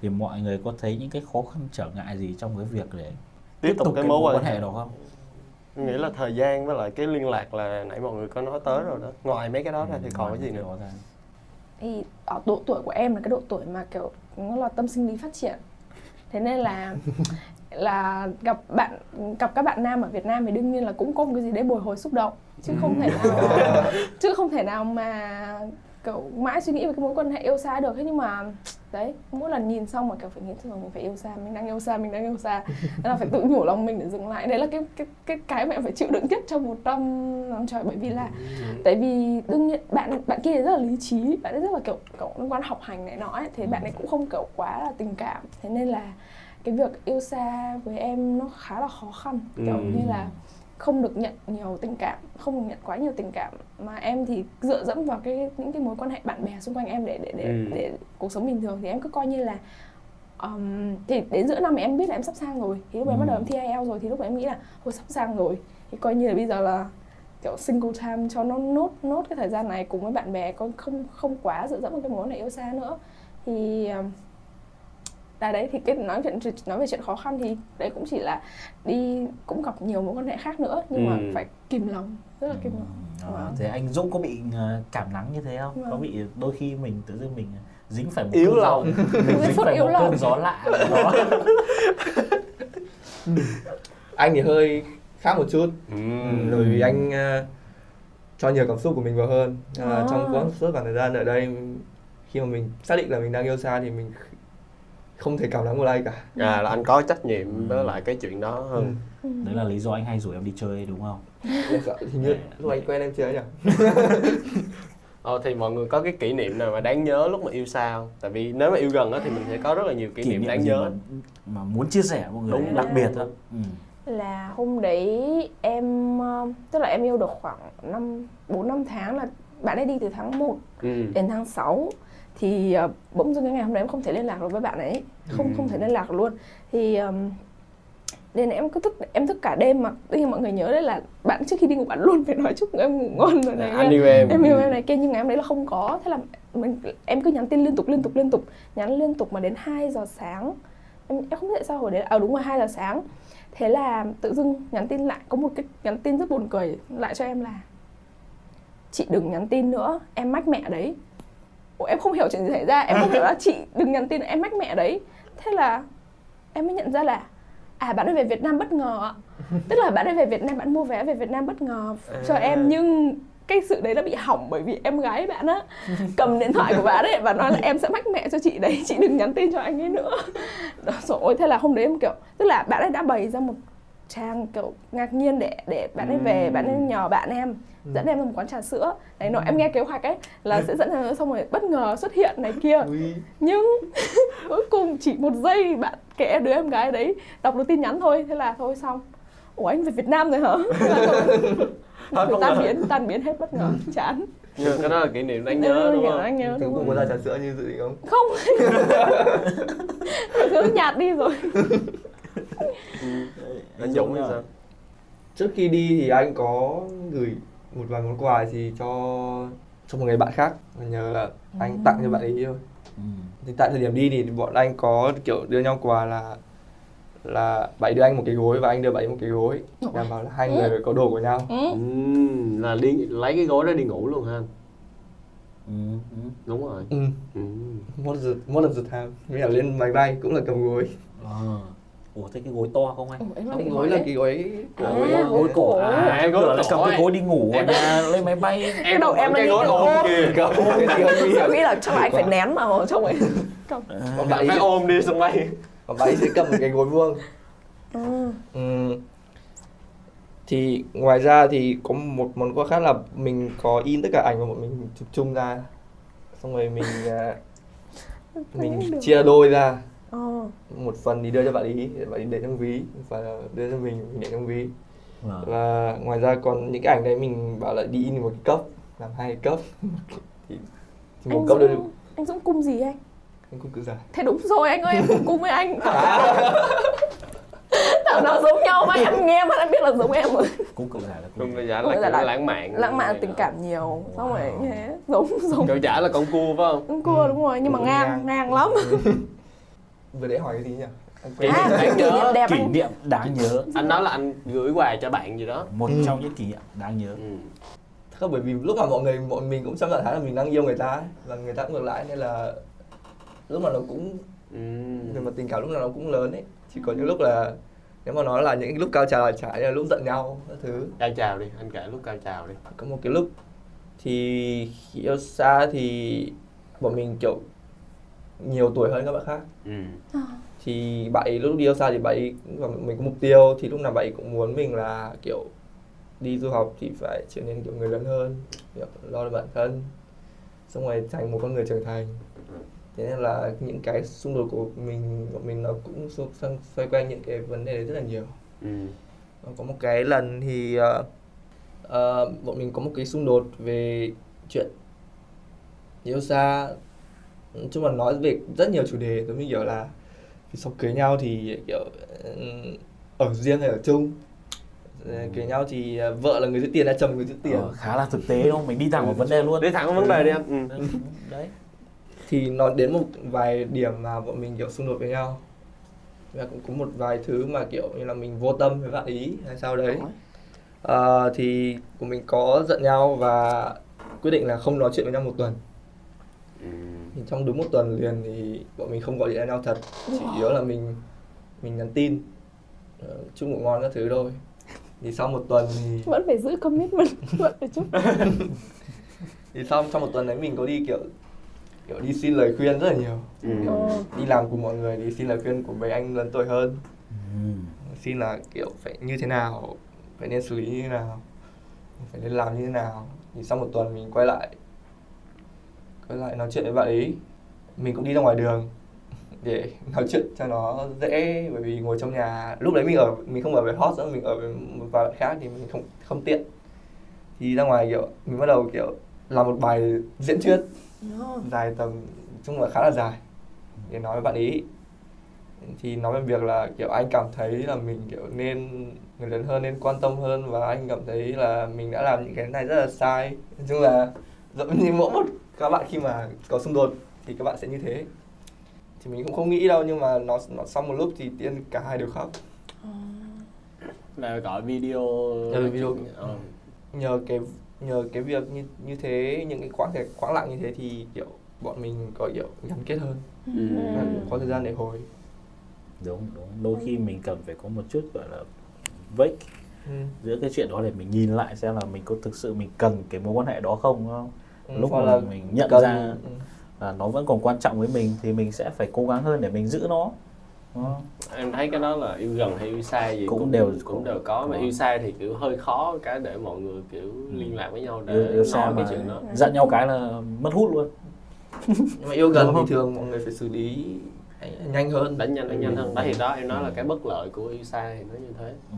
thì mọi người có thấy những cái khó khăn trở ngại gì trong cái việc để tiếp tục cái mối quan hệ. đó không Em nghĩ là thời gian với lại cái liên lạc là nãy mọi người có nói tới rồi đó. Ngoài mấy cái đó ra thì còn Ngoài cái gì nữa? thì ở độ tuổi của em là cái độ tuổi mà kiểu nó là tâm sinh lý phát triển. Thế nên là là gặp bạn gặp các bạn nam ở Việt Nam thì đương nhiên là cũng có một cái gì đấy bồi hồi xúc động. Chứ không thể nào chứ không thể nào mà kiểu mãi suy nghĩ về cái mối quan hệ yêu xa được. Thế nhưng mà đấy mỗi lần nhìn xong mà kiểu phải nghĩ rồi mình phải yêu xa mình đang yêu xa mình đang yêu xa. Thế là phải tự nhủ lòng mình để dừng lại. Đấy là cái cái cái cái mà em phải chịu đựng nhất trong một trăm năm trời. Bởi vì là tại vì đương nhiên bạn bạn kia rất là lý trí bạn ấy rất là kiểu kiểu liên quan học hành này nọ ấy thì bạn ấy cũng không kiểu quá là tình cảm. Thế nên là cái việc yêu xa với em nó khá là khó khăn. Kiểu Ừ. như là không được nhận nhiều tình cảm không được nhận quá nhiều tình cảm mà em thì dựa dẫm vào cái những cái mối quan hệ bạn bè xung quanh em để để để, Ừ. để cuộc sống bình thường thì em cứ coi như là um, thì đến giữa năm em biết là em sắp sang rồi thì lúc Ừ. bắt đầu em thi IELTS rồi thì lúc em nghĩ là thôi sắp sang rồi thì coi như là bây giờ là kiểu single time cho nó nốt nốt cái thời gian này cùng với bạn bè con không không quá dựa dẫm vào cái mối quan hệ yêu xa nữa thì um, tại đấy thì cái nói chuyện nói về chuyện khó khăn thì đấy cũng chỉ là đi cũng gặp nhiều mối quan hệ khác nữa nhưng mà Ừ. phải kìm lòng rất là kìm lòng Đó, Vâng. thế anh Dũng có bị ờ, cảm nắng như thế không? Có Vâng. bị đôi khi mình tự dưng mình dính phải một Yếu cơn gió- lòng. mình dính phải yếu một lòng. cơn gió lạ đó. anh thì hơi khác một chút Ừ. bởi vì anh ờ, cho nhiều cảm xúc của mình vào hơn à, À. trong quãng suốt khoảng thời gian ở đây khi mà mình xác định là mình đang yêu xa thì mình không thể cảm nắng một ai cả à là anh có trách nhiệm với lại cái chuyện đó hơn Ừ. Đấy là lý do anh hay rủ em đi chơi đúng không? ừ. hình như lúc anh quen em chưa nhỉ ờ thì mọi người có cái kỷ niệm nào mà đáng nhớ lúc mà yêu không tại vì nếu mà yêu gần á thì mình sẽ có rất là nhiều kỷ, niệm đáng nhớ mà, mà muốn chia sẻ với mọi người Đúng, đặc biệt đó. Ừ. là hôm đấy em ờ, tức là em yêu được khoảng năm bốn năm tháng là bạn ấy đi từ tháng 1 ừ. đến tháng 6 thì ờ, bỗng dưng cái ngày hôm đấy em không thể liên lạc được với bạn ấy. Không Ừ. không thể liên lạc luôn. Thì um, nên em cứ thức em thức cả đêm mà. Tất nhiên mọi người nhớ đấy là bạn trước khi đi ngủ bạn luôn phải nói chúc em ngủ ngon rồi này anh kia. yêu em. Em yêu em này kia nhưng ngày hôm đấy là không có. Thế là mình em cứ nhắn tin liên tục liên tục liên tục. Nhắn liên tục mà đến 2 giờ sáng. Em em không biết tại sao hồi đấy à đúng rồi 2 giờ sáng. Thế là tự dưng nhắn tin lại có một cái nhắn tin rất buồn cười lại cho em là chị đừng nhắn tin nữa em mách mẹ đấy Ủa, em không hiểu chuyện gì xảy ra. Em không hiểu là chị đừng nhắn tin em mách mẹ đấy. Thế là em mới nhận ra là à bạn ấy về Việt Nam bất ngờ tức là bạn ấy về Việt Nam bạn mua vé về Việt Nam bất ngờ cho À. em nhưng cái sự đấy đã bị hỏng bởi vì em gái bạn á. Cầm điện thoại của bạn ấy và nói là em sẽ mách mẹ cho chị đấy chị đừng nhắn tin cho anh ấy nữa. Đó, rồi thế là hôm đấy em kiểu tức là bạn ấy đã bày ra một trang kiểu ngạc nhiên để để bạn ấy về bạn ấy nhờ bạn em dẫn em ra một quán trà sữa. Đấy nội em nghe kế hoạch ấy là sẽ dẫn em xong rồi bất ngờ xuất hiện này kia. Nhưng cuối cùng chỉ một giây bạn kể đứa em gái đấy đọc được tin nhắn thôi thế là thôi xong. Ủa anh về Việt Nam rồi hả? Tan biến tan biến hết bất ngờ chán. Nhưng cái đó là kỷ niệm Ừ, nhớ đúng không? anh nhớ đúng cũng không có ra trà sữa như dự định không? Không. Cứ nhạt đi rồi anh Dũng thì sao trước khi đi thì anh có gửi một vài món quà gì cho cho một người bạn khác và nhờ là anh tặng cho bạn ấy thôi Ừ. thì tại thời điểm đi thì bọn anh có kiểu đưa nhau quà là là ấy đưa anh một cái gối và anh đưa ấy một cái gối đảm bảo là hai người có đồ của nhau ừ. Ừm, là đi lấy cái gối đó đi ngủ luôn ha Ừ. Ừ. đúng rồi ừ. Ừm. most of the, most of the time là lên máy bay cũng là cầm gối Ờ. Ủa thế cái gối to không anh? Ủa, em định gối là cái gối À, gối gối gối cổ. cổ. à, À, em gối là cầm cổ cái gối đi ngủ ở Em- nhà lên máy bay. Cái đầu em đang gối nghĩ ôm. kìa. Em nghĩ là chắc là anh phải nén vào trong ấy. Cầm. Còn bạn ấy phải ôm đi sân bay. Còn bạn ấy sẽ cầm một cái gối vuông. Ừ. Ừ. Thì ngoài ra thì có một món quà khác là mình có in tất cả ảnh của bọn mình chụp chung ra. Xong rồi mình à, mình chia đôi ra ờ. một phần thì đưa cho bạn ý bạn ý để trong ví là đưa cho mình mình để trong ví. Vâng. và ngoài ra còn những cái ảnh đấy mình bảo là đi in một cái cốc làm hai cái cốc thì, thì một anh cốc đưa Dũng anh Dũng cung gì anh anh cũng cứ dài thế đúng rồi anh ơi em cùng cung với anh. Thảo nào giống nhau mà anh nghe mà anh biết là giống em rồi. Cũng cậu già là cũng bây giờ Bây là kiểu là lãng mạn. Lãng mạn tình cảm nhiều xong rồi Wow. như thế giống giống. Cậu giả là con cua phải không? Con cua đúng rồi nhưng mà Ừ, ngang ngang. ngang lắm vừa để hỏi cái gì nhỉ? Anh Kỷ quên. À, niệm đáng kỷ niệm nhớ đẹp kỷ niệm đáng nhớ. Anh nói là anh gửi quà cho bạn gì đó. Một Ừ. trong những kỷ niệm đáng nhớ. Ừ. không bởi vì lúc mà mọi người mọi mình cũng trong trạng thái là mình đang yêu người ta ấy, và người ta cũng ngược lại nên là lúc mà nó cũng Ừ. về mặt tình cảm lúc nào nó cũng lớn ấy. Chỉ có những lúc là nếu mà nói là những lúc cao trào là như là lúc giận nhau các thứ. Cao trào đi anh kể lúc cao trào đi. Có một cái lúc thì khi yêu xa thì bọn mình kiểu nhiều tuổi hơn các bạn khác ừ. thì bạn ấy lúc đi yêu xa thì bạn ấy và mình có mục tiêu thì lúc nào bạn ấy cũng muốn mình là kiểu đi du học thì phải trở nên kiểu người lớn hơn kiểu lo cho bản thân xong rồi thành một con người trưởng thành thế nên là những cái xung đột của mình bọn mình nó cũng xoay, xoay quanh những cái vấn đề đấy rất là nhiều Ừ. Có một cái lần thì ờ, ờ, bọn mình có một cái xung đột về chuyện yêu xa chung là nói về rất nhiều chủ đề giống như kiểu là thì sau cưới nhau thì kiểu ở riêng hay ở chung. Ờ, cưới nhau thì ờ, vợ là người giữ tiền hay chồng người giữ tiền. Ờ, khá là thực tế đúng không? Mình đi thẳng vào vấn đề luôn. Đi thẳng vào vấn đề đi anh ừ. đấy thì nó đến một vài điểm mà bọn mình kiểu xung đột với nhau. Và cũng có một vài thứ mà kiểu như là mình vô tâm với bạn ý hay sao đấy. Ờ, thì của mình có giận nhau và quyết định là không nói chuyện với nhau một tuần. Ừ. thì trong đúng một tuần liền thì bọn mình không gọi điện nhau thật. Chỉ yếu là mình mình nhắn tin ờ, chúc ngủ ngon các thứ thôi. Thì sau một tuần thì vẫn phải giữ commitment vẫn phải chúc. Thì sau trong một tuần đấy mình có đi kiểu kiểu đi xin lời khuyên rất là nhiều. Ừ. Đi làm cùng mọi người thì xin lời khuyên của mấy anh lớn tuổi hơn. Ừ. xin là kiểu phải như thế nào phải nên xử lý như thế nào phải nên làm như thế nào. Thì sau một tuần mình quay lại quay lại nói chuyện với bạn ấy mình cũng đi ra ngoài đường để nói chuyện cho nó dễ bởi vì ngồi trong nhà lúc đấy mình ở mình không ở với hot nữa mình ở với một vài bạn khác thì mình không không tiện. Thì ra ngoài kiểu mình bắt đầu kiểu làm một bài diễn thuyết dài tầm chung là khá là dài để nói với bạn ý thì nói về việc là kiểu anh cảm thấy là mình kiểu nên người lớn hơn nên quan tâm hơn và anh cảm thấy là mình đã làm những cái này rất là sai. Nói chung là giống như mỗi một các bạn khi mà có xung đột thì các bạn sẽ như thế thì mình cũng không nghĩ đâu nhưng mà nó nó xong một lúc thì tiên cả hai đều khóc là gọi video Ừ, video. Ờ. nhờ cái nhờ cái việc như như thế những cái quãng thời quãng lặng như thế thì kiểu bọn mình có kiểu gắn kết hơn Ừ. có thời gian để hồi đúng đúng đôi khi mình cần phải có một chút gọi là vết ừ. giữa cái chuyện đó để mình nhìn lại xem là mình có thực sự mình cần cái mối quan hệ đó không không Ừ, lúc hoặc mà mình nhận ra ừ. là nó vẫn còn quan trọng với mình thì mình sẽ phải cố gắng hơn để mình giữ nó không? em thấy cái đó là yêu gần hay yêu xa gì Cũng đều- cũng đều có mà yêu xa thì kiểu hơi khó cái để mọi người kiểu liên lạc với nhau để yêu, yêu xa cái chuyện đó giận nhau cái là mất hút luôn nhưng mà yêu gần thì thường mọi người phải xử lý nhanh hơn đánh nhanh đánh nhanh hơn đấy thì đó em nói là Ừ. cái bất lợi của yêu xa thì nó như thế ừ.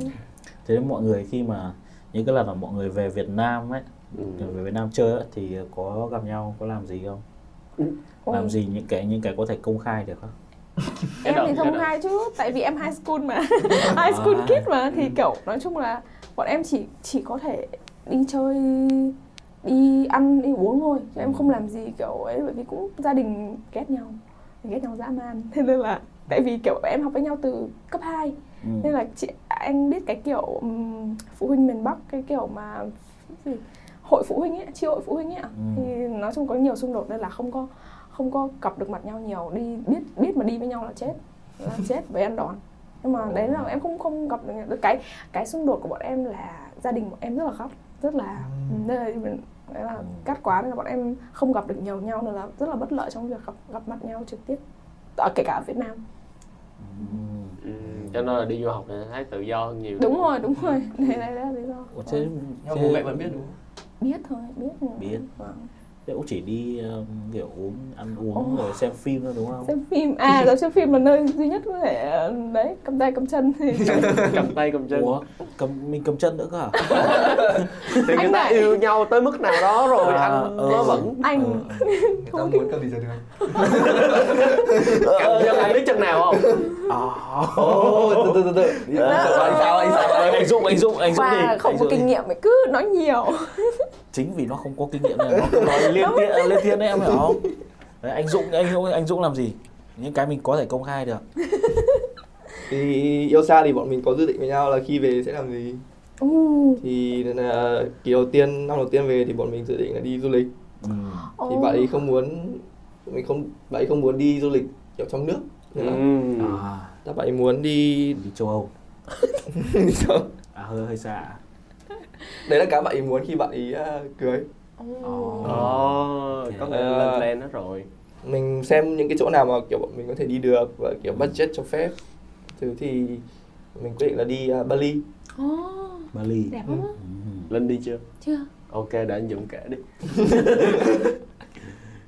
Ừ. thế nên mọi người khi mà những cái lần mà mọi người về Việt Nam ấy ừ. về Việt Nam chơi ấy, thì có gặp nhau có làm gì không Ôi, làm gì những cái những cái có thể công khai được không em thì không đợt- hai chứ tại vì em high school mà high school À. kid mà thì kiểu nói chung là bọn em chỉ chỉ có thể đi chơi đi ăn đi uống thôi chứ em không làm gì kiểu ấy bởi vì cũng gia đình ghét nhau ghét nhau dã man thế nên là tại vì kiểu em học với nhau từ cấp 2 ừ. nên là chị anh biết cái kiểu ừm, phụ huynh miền Bắc cái kiểu mà gì? Hội phụ huynh ấy chi hội phụ huynh ấy Ừ. thì nói chung có nhiều xung đột nên là không có không có gặp được mặt nhau nhiều. Đi biết biết mà đi với nhau là chết là chết với ăn đòn. Nhưng mà đấy là em không không gặp được cái cái xung đột của bọn em là gia đình bọn em rất là khóc rất là Ừ. nên là mình- đấy là cắt quá nên là bọn em không gặp được nhiều nhau nên là rất là bất lợi trong việc gặp gặp mặt nhau trực tiếp ở kể cả ở Việt Nam. Ừ. ừ. cho nên là đi du học thì thấy tự do hơn nhiều. Đúng rồi đúng rồi. Đấy đấy là lý do. Ủa, thế, mà thế- bố mẹ vẫn biết đúng không biết thôi biết Biết. Vâng. thế cũng chỉ đi um, kiểu uống ăn uống Ồ. rồi xem phim thôi đúng không xem phim à rồi xem phim là nơi duy nhất có thể ờ, đấy cầm tay cầm chân thì cầm tay cầm chân Ủa, cầm mình cầm chân nữa cơ à? thì người Anh ta này. yêu nhau tới mức nào đó rồi À, anh ừ. nó vẫn anh Ừ. người ta muốn cầm gì giờ được cầm chân anh biết chân nào không À. Ồ, từ từ từ từ đi sao đi sao anh Dũng, anh Dũng, anh Dũng đi. và không anh có kinh nghiệm thì cứ nói nhiều Chính vì nó không có kinh nghiệm nên nó nói liên tiếp lên tiếng đấy em hiểu không? Đấy, anh Dũng anh Dũng anh Dũng làm gì? Những cái mình có thể công khai được. Thì yêu xa thì bọn mình có dự định với nhau là khi về sẽ làm gì? Uh. thì là kỳ đầu tiên năm đầu tiên về thì bọn mình dự định là đi du lịch. Ừ. thì bạn ấy không muốn mình không bạn ấy không muốn đi du lịch kiểu trong nước. Ừ. nữa à, các bạn ấy muốn đi đi châu Âu. À hơi hơi xa đấy là cái bạn ấy muốn khi bạn ấy uh, cưới Oh. Ồ, Ok. có thể lên plan hết rồi mình xem những cái chỗ nào mà kiểu bọn mình có thể đi được và kiểu budget cho phép thứ thì mình quyết định là đi uh, Bali Oh. Bali Đẹp lắm á. Ừ. Linh đi chưa? Chưa? Ok, để anh Dũng kể đi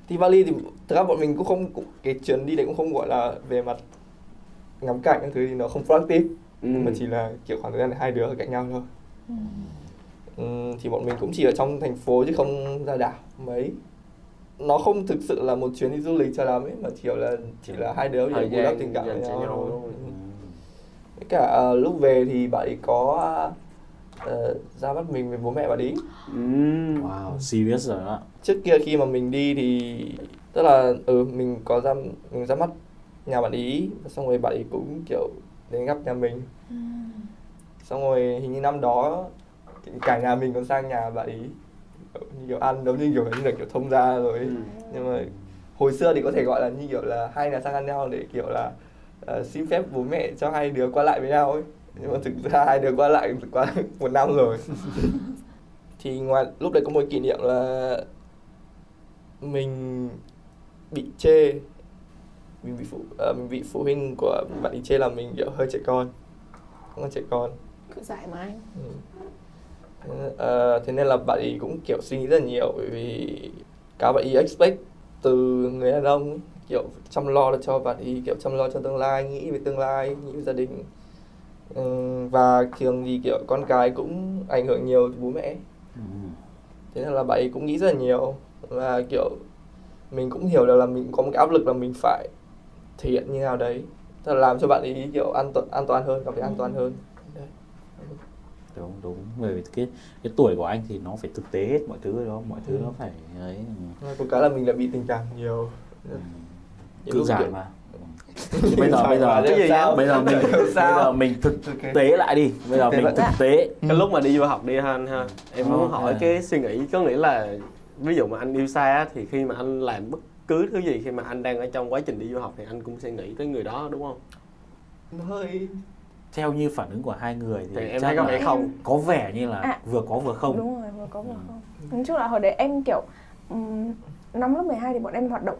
thì Bali thì thực ra bọn mình cũng không cũng, cái chuyến đi đấy cũng không gọi là về mặt ngắm cảnh các thứ thì nó không productive ừ. mà chỉ là kiểu khoảng thời gian hai đứa ở cạnh nhau thôi Ừ. Ừm, thì bọn mình cũng chỉ ở trong thành phố chứ không ra đảo mấy nó không thực sự là một chuyến đi du lịch cho lắm ấy mà chỉ là chỉ là hai đứa để bù đắp tình cảm với nhau, không? Ừ. Với cả ờ, lúc về thì bạn ấy có ờ, ra mắt mình với bố mẹ bạn ấy Ừ. wow serious rồi đó trước kia khi mà mình đi thì tức là ừ mình có ra mình ra mắt nhà bạn ý xong rồi bạn ý cũng kiểu đến gặp nhà mình Ừ. xong rồi hình như năm đó cả nhà mình còn sang nhà bạn ý. Kiểu, như kiểu ăn giống như kiểu như là kiểu thông gia rồi ấy. Ừ. nhưng mà hồi xưa thì có thể gọi là như kiểu là hai nhà sang ăn nhau để kiểu là ờ, xin phép bố mẹ cho hai đứa qua lại với nhau ấy. Nhưng mà thực ra hai đứa qua lại qua một năm rồi. Thì ngoài lúc đấy có một kỷ niệm là mình bị chê. Mình bị phụ ờ, mình bị phụ huynh của bạn ấy chê là mình kiểu hơi trẻ con. Không có trẻ con. Cứ giải mà anh. Ừ. Ờ, thế nên là bạn ấy cũng kiểu suy nghĩ rất là nhiều bởi vì cả bạn ấy expect từ người đàn ông kiểu chăm lo cho bạn ấy kiểu chăm lo cho tương lai nghĩ về tương lai nghĩ về gia đình ừ, và thường thì kiểu con cái cũng ảnh hưởng nhiều từ bố mẹ ừ. thế nên là bạn ấy cũng nghĩ rất là nhiều và kiểu mình cũng hiểu được là mình có một cái áp lực là mình phải thể hiện như nào đấy là làm cho bạn ấy kiểu an toàn an toàn hơn cảm thấy an toàn hơn. Đúng đúng bởi vì cái cái tuổi của anh thì nó phải thực tế hết mọi thứ đó mọi thứ Ừ. nó phải ấy ừ. Có cái là mình lại bị tình cảm nhiều Ừ. Cứ giải kiểu- mà bây giờ bây giờ Cái gì sao? bây giờ mình bây giờ mình thực tế lại đi bây giờ mình thực tế cái lúc mà đi du học đi ha anh ha em muốn Ờ, hỏi à. cái suy nghĩ có nghĩa là ví dụ mà anh yêu xa á, thì khi mà anh làm bất cứ thứ gì khi mà anh đang ở trong quá trình đi du học thì anh cũng sẽ nghĩ tới người đó đúng không Nó hơi theo như phản ứng của hai người thì, thì em chắc thấy có là vẻ không. có vẻ như là À. vừa có vừa không. Đúng rồi, vừa có vừa Ừ. không. Nói chung là hồi đấy em kiểu um, Năm lớp 12 thì bọn em hoạt động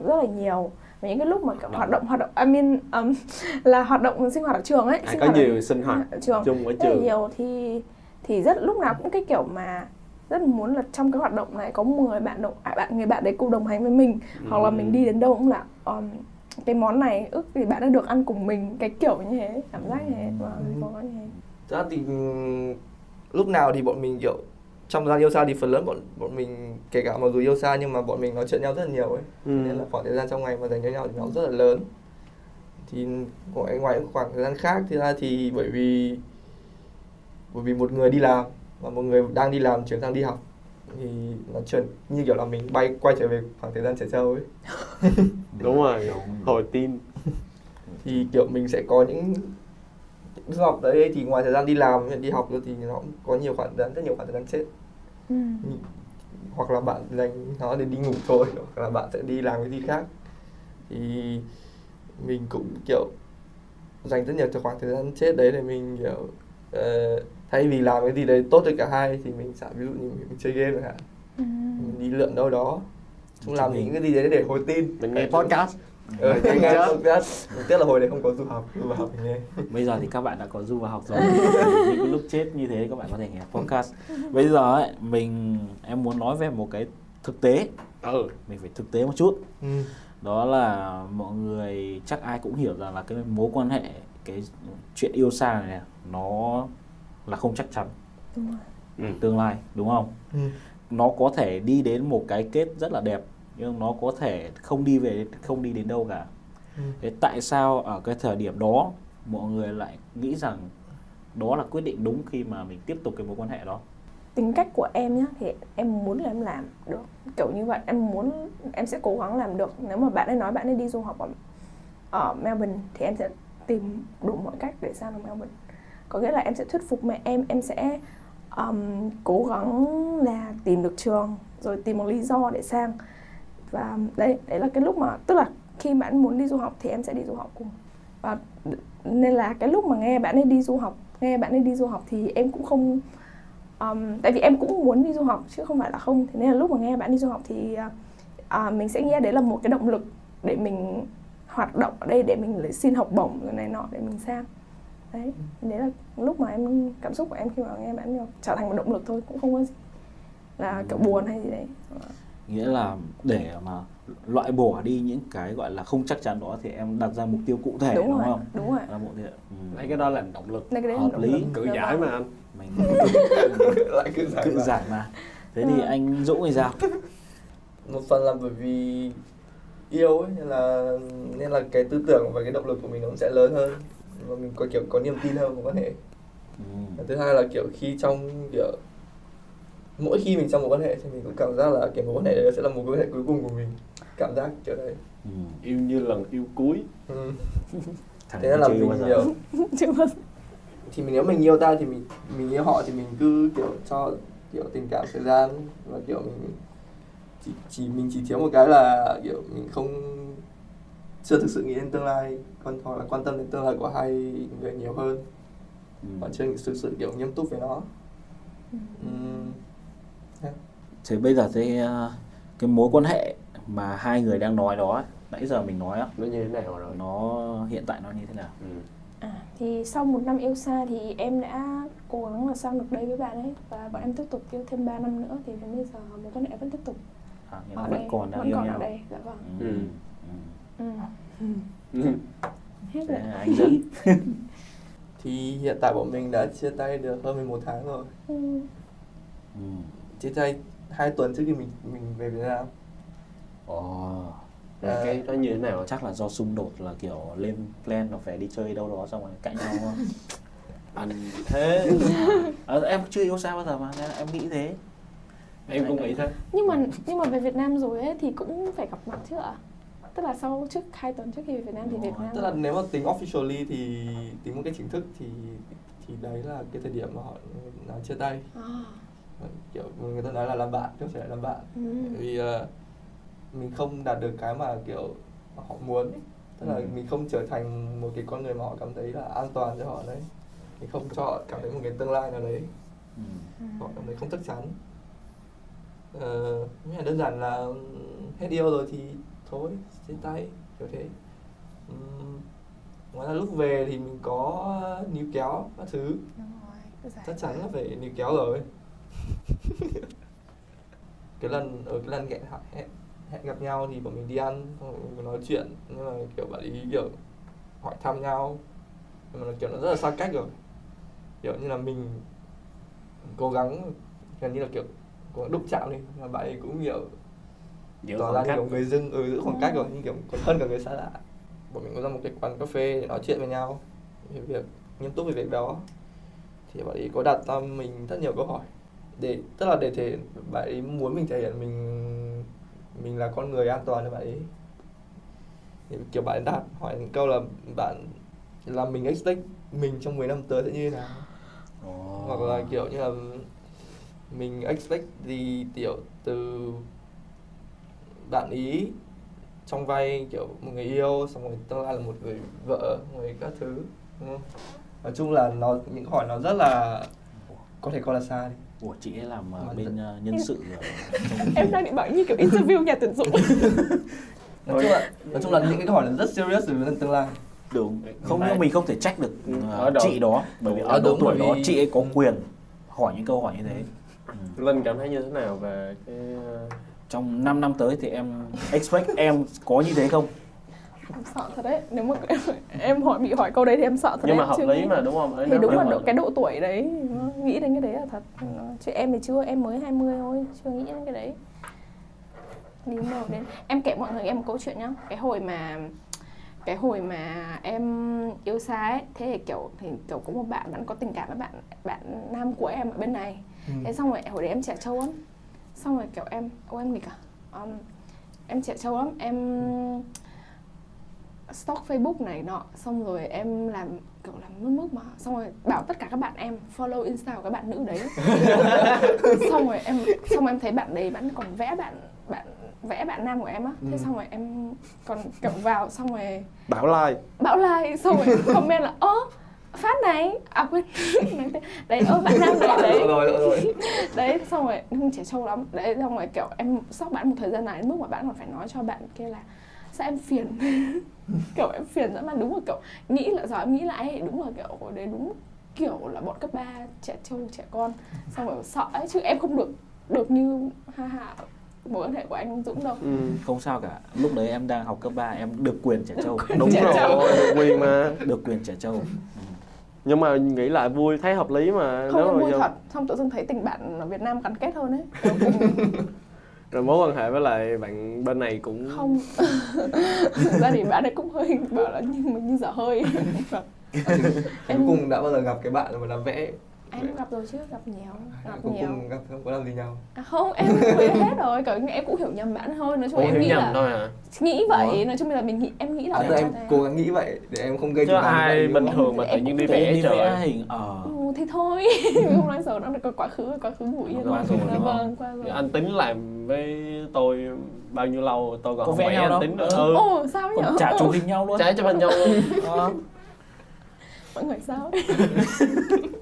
rất là nhiều. Và những cái lúc mà kiểu hoạt động hoạt động I mean um, là hoạt động sinh hoạt ở trường ấy à, sinh có hoạt ở- nhiều sinh hoạt ở trường. chung ở rất là trường. nhiều thì thì rất lúc nào cũng cái kiểu mà rất muốn là trong cái hoạt động này có 10 bạn đồng à, bạn người bạn đấy cùng đồng hành với mình. Hoặc là mình đi đến đâu cũng là um, cái món này ước thì bạn đã được ăn cùng mình cái kiểu như thế cảm giác như thế. Và có như thế. Ra thì ừm, lúc nào thì bọn mình kiểu trong gian yêu xa thì phần lớn bọn bọn mình kể cả mặc dù yêu xa nhưng mà bọn mình nói chuyện nhau rất là nhiều ấy. Ừ. nên là khoảng thời gian trong ngày mà dành cho nhau thì nó rất là lớn. Thì ngoài ngoài khoảng thời gian khác thì ra thì bởi vì bởi vì một người đi làm và một người đang đi làm chuyển sang đi học thì nó chuyển như kiểu là mình bay quay trở về khoảng thời gian trẻ trâu ấy. Đúng rồi hồi tin. Thì kiểu mình sẽ có những du học đấy thì ngoài thời gian đi làm đi học rồi thì nó cũng có nhiều khoảng thời gian rất nhiều khoảng thời gian chết. Ừ. hoặc là bạn dành nó để đi ngủ thôi hoặc là bạn sẽ đi làm cái gì khác. Thì mình cũng kiểu dành rất nhiều cho khoảng thời gian chết đấy để mình kiểu ờ, thay vì làm cái gì đấy tốt cho cả hai thì mình sẽ ví dụ như mình chơi game chẳng hạn. Ừ. mình đi lượn đâu đó. Chúng làm những cái gì đấy để hồi tin. Mình nghe podcast. ờ, Nghe podcast. tiếc là hồi đấy không có du học du học mình nghe. Bây giờ thì các bạn đã có du vào học rồi. Những cái lúc chết như thế các bạn có thể nghe podcast. Bây giờ ấy mình em muốn nói về một cái thực tế. Ừ. Mình phải thực tế một chút. Ừ. đó là mọi người chắc ai cũng hiểu rằng là cái mối quan hệ cái chuyện yêu xa này, này nó là không chắc chắn Đúng rồi. Ừ. tương lai đúng không Ừ. nó có thể đi đến một cái kết rất là đẹp nhưng nó có thể không đi về không đi đến đâu cả Ừ. thế tại sao ở cái thời điểm đó mọi người lại nghĩ rằng đó là quyết định đúng khi mà mình tiếp tục cái mối quan hệ đó tính cách của em nhá thì em muốn là em làm được kiểu như vậy em muốn em sẽ cố gắng làm được nếu mà bạn ấy nói bạn ấy đi du học ở, ở Melbourne thì em sẽ tìm đủ mọi cách để sang được Melbourne có nghĩa là em sẽ thuyết phục mẹ em em sẽ um, cố gắng là tìm được trường rồi tìm một lý do để sang. Và đấy đấy là cái lúc mà tức là khi bạn muốn đi du học thì em sẽ đi du học cùng. Và nên là cái lúc mà nghe bạn ấy đi du học nghe bạn ấy đi du học thì em cũng không um, tại vì em cũng muốn đi du học chứ không phải là không. Thế nên là lúc mà nghe bạn đi du học thì uh, mình sẽ nghe đấy là một cái động lực để mình hoạt động ở đây để mình lấy xin học bổng rồi này nọ để mình sang đấy đấy là lúc mà em cảm xúc của em khi mà nghe bạn trở thành một động lực thôi cũng không có gì. Là kiểu buồn hay gì đấy. Nghĩa là để mà loại bỏ đi những cái gọi là không chắc chắn đó thì em đặt ra mục tiêu cụ thể đúng, đúng rồi, không? đúng rồi. Là mục tiêu ừ. lấy cái đó là động lực. Lấy cái đấy hợp động lý. lực. cự giải mà anh mình lại cứ giải cự giải mà. Thế thì Ừ. anh Dũng thì sao? Một phần là bởi vì yêu ấy nên là nên là cái tư tưởng và cái động lực của mình nó cũng sẽ lớn hơn và mình có kiểu có niềm tin hơn vào quan hệ ừ. Thứ hai là kiểu khi trong kiểu mỗi khi mình trong một quan hệ thì mình cũng cảm giác là cái mối quan hệ đấy sẽ là một mối quan hệ cuối cùng của mình. Cảm giác kiểu đấy. Ừ. yêu như lần yêu cuối. Ừ. Thế nên là mình giờ. thì mình nếu mình yêu ta thì mình mình yêu họ thì mình cứ kiểu cho kiểu tình cảm thời gian và kiểu mình chỉ, chỉ mình chỉ thiếu một cái là kiểu mình không chưa thực sự nghĩ đến tương lai còn hoặc là quan tâm đến tương lai của hai người nhiều hơn. Ừ. và chưa thực sự kiểu nghiêm túc với nó. Ừm, thế bây giờ thế uh, cái mối quan hệ mà hai người đang nói đó nãy giờ mình nói á nó như thế nào rồi? nó hiện tại nó như thế nào? Ừ. À, thì sau một năm yêu xa thì em đã cố gắng là sang được đây với bạn ấy và bọn em tiếp tục yêu thêm 3 năm nữa thì đến bây giờ mối quan hệ vẫn tiếp tục. À, nghĩa là vẫn đây còn đang vẫn yêu còn nhau. ở đây dạ vâng. Ừ. Ừ. Ừ. hết Thế rồi anh thì hiện tại bọn mình đã chia tay được hơn 11 tháng rồi. Ừ. ừ. chia tay hai tuần trước khi mình mình về Việt Nam. Ồ, Là cái đó như thế nào? Chắc là do xung đột là kiểu lên plan là phải đi chơi đâu đó xong rồi cãi nhau không? anh thế. À, em chưa yêu xa bao giờ mà nên là em nghĩ thế. Em cũng nghĩ thế. Nhưng mà nhưng mà về Việt Nam rồi ấy thì cũng phải gặp mặt chứ ạ tức là sau trước hai tuần trước khi về Việt Nam thì Việt Nam tức là nếu mà tính officially thì tính một cái chính thức thì thì đấy là cái thời điểm mà họ nói chia tay à. kiểu người ta nói là làm bạn chứ không phải là làm bạn ừ. Vì ờ, mình không đạt được cái mà kiểu mà họ muốn ấy. tức là Ừ. mình không trở thành một cái con người mà họ cảm thấy là an toàn cho họ đấy mình không cho họ cảm thấy một cái tương lai nào đấy ừ. họ cảm thấy không chắc chắn ờ, nghĩa là đơn giản là hết yêu rồi thì thôi chia tay kiểu thế. Ngoài ra lúc về thì mình có níu kéo các thứ. Đúng rồi, chắc chắn là phải níu kéo rồi. Cái lần ở cái lần hẹn hẹn, hẹn gặp nhau thì bọn mình đi ăn xong mình nói chuyện. Nhưng mà kiểu bạn ý kiểu hỏi thăm nhau. Nhưng mà kiểu nó rất là xa cách rồi. Kiểu như là mình cố gắng gần như là kiểu cố gắng đụng chạm đi. Mà bạn ấy cũng kiểu giữ tỏ ra cách kiểu người dưng ừ, giữ khoảng cách rồi nhưng kiểu còn hơn cả người xa lạ. Bọn mình có ra một cái quán cà phê để nói chuyện với nhau. Về việc nghiêm túc về việc đó. Thì bạn ấy có đặt ra mình rất nhiều câu hỏi. Để tức là để thể bạn ấy muốn mình thể hiện mình mình là con người an toàn cho bạn ấy. Thì kiểu bạn ấy đặt hỏi những câu là bạn là mình expect mình trong 10 năm tới sẽ như thế nào? Ồ. hoặc là kiểu như là mình expect gì tiểu từ bạn ý trong vai kiểu một người yêu xong rồi tương lai là một người vợ người các thứ đúng không? nói chung là nó những câu hỏi nó rất là có thể coi là xa đi Ủa chị ấy làm Mà bên ờ, nhân sự em đang định bảo như kiểu interview nhà tuyển dụng. Nói chung là nói chung là những cái câu hỏi là rất serious về tương lai. Đúng. Không nhưng mình không thể trách được độ- chị đó bởi vì ở độ đúng, tuổi bởi đó vì- chị ấy có quyền hỏi những câu hỏi như thế. Ừ. linh cảm thấy như thế nào về cái trong 5 năm tới thì em expect em có như thế không? Em sợ thật đấy. Nếu mà em, em hỏi bị hỏi câu đấy thì em sợ thật nhưng mà em hợp lý nghĩ. mà đúng không? thì đúng là mà- độ, cái độ tuổi đấy nó nghĩ đến cái đấy là thật. Chứ em thì chưa em mới 20 thôi chưa nghĩ đến cái đấy. Đi đâu đến. Em kể mọi người em một câu chuyện nhá. Cái hồi mà cái hồi mà em yêu xa ấy thế thì kiểu thì kiểu có một bạn vẫn có tình cảm với bạn bạn nam của em ở bên này. Ừ. thế xong rồi hồi đấy em trẻ trâu lắm xong rồi kiểu em ô em nghịch à? Um, em trẻ trâu lắm. Em stalk facebook này nọ xong rồi em làm kiểu làm mức mức mà. Xong rồi bảo tất cả các bạn em follow insta của các bạn nữ đấy. Xong rồi em xong rồi em thấy bạn đấy bạn còn vẽ bạn bạn vẽ bạn nam của em á. Thế Ừ. xong rồi em còn kiểu vào xong rồi bảo like. Bảo like xong rồi comment là ơ phát này. À quên. Đấy ơ bạn nam này đấy. Rồi, rồi, rồi. đấy xong rồi không trẻ trâu lắm. Đấy xong rồi kiểu em sóc bạn một thời gian này đến mức mà bạn còn phải nói cho bạn kia là sao em phiền? Kiểu em phiền dã man đúng là kiểu nghĩ là giờ em nghĩ lại ấy, đúng là kiểu hồi đấy đúng kiểu là bọn cấp 3 trẻ trâu trẻ con. Xong rồi sợ ấy chứ em không được được như ha ha mối quan hệ của anh Dũng đâu. Ừ. không sao cả. Lúc đấy em đang học cấp 3 em được quyền trẻ trâu. đúng Trẻ trâu. rồi được quyền mà. Được quyền trẻ trâu nhưng mà nghĩ lại vui thấy hợp lý mà. Không nếu em mà vui do- thật. Xong tự dưng thấy tình bạn ở Việt Nam gắn kết hơn ấy. Rồi mối quan hệ với lại bạn bên này cũng không. Thực ra thì bạn ấy cũng hơi bảo là nhưng mà như dở hơi. Cuối cùng đã bao giờ gặp cái bạn mà làm vẽ em gặp rồi chứ gặp nhiều gặp Cuối nhiều cùng gặp không có làm gì nhau. À, không em quên hết rồi kiểu em cũng hiểu nhầm bạn thôi nói chung em nghĩ là thôi à? nghĩ vậy Ủa? nói chung là mình nghĩ em nghĩ là à, em cho cố gắng nghĩ vậy để em không gây chụp ảnh ai bình thường mà tự nhiên đi vẽ đi trời hình ờ. Ừ, thì thôi. Không nói giờ nó là quá khứ quá khứ ngủ yên Qua rồi, Dạ vâng qua rồi anh tính làm với tôi bao nhiêu lâu tôi còn không nhau anh tính nữa Ừ. ừ. sao nhở trả chụp hình nhau luôn. Trái cho bên nhau luôn. Ờ. mọi người sao.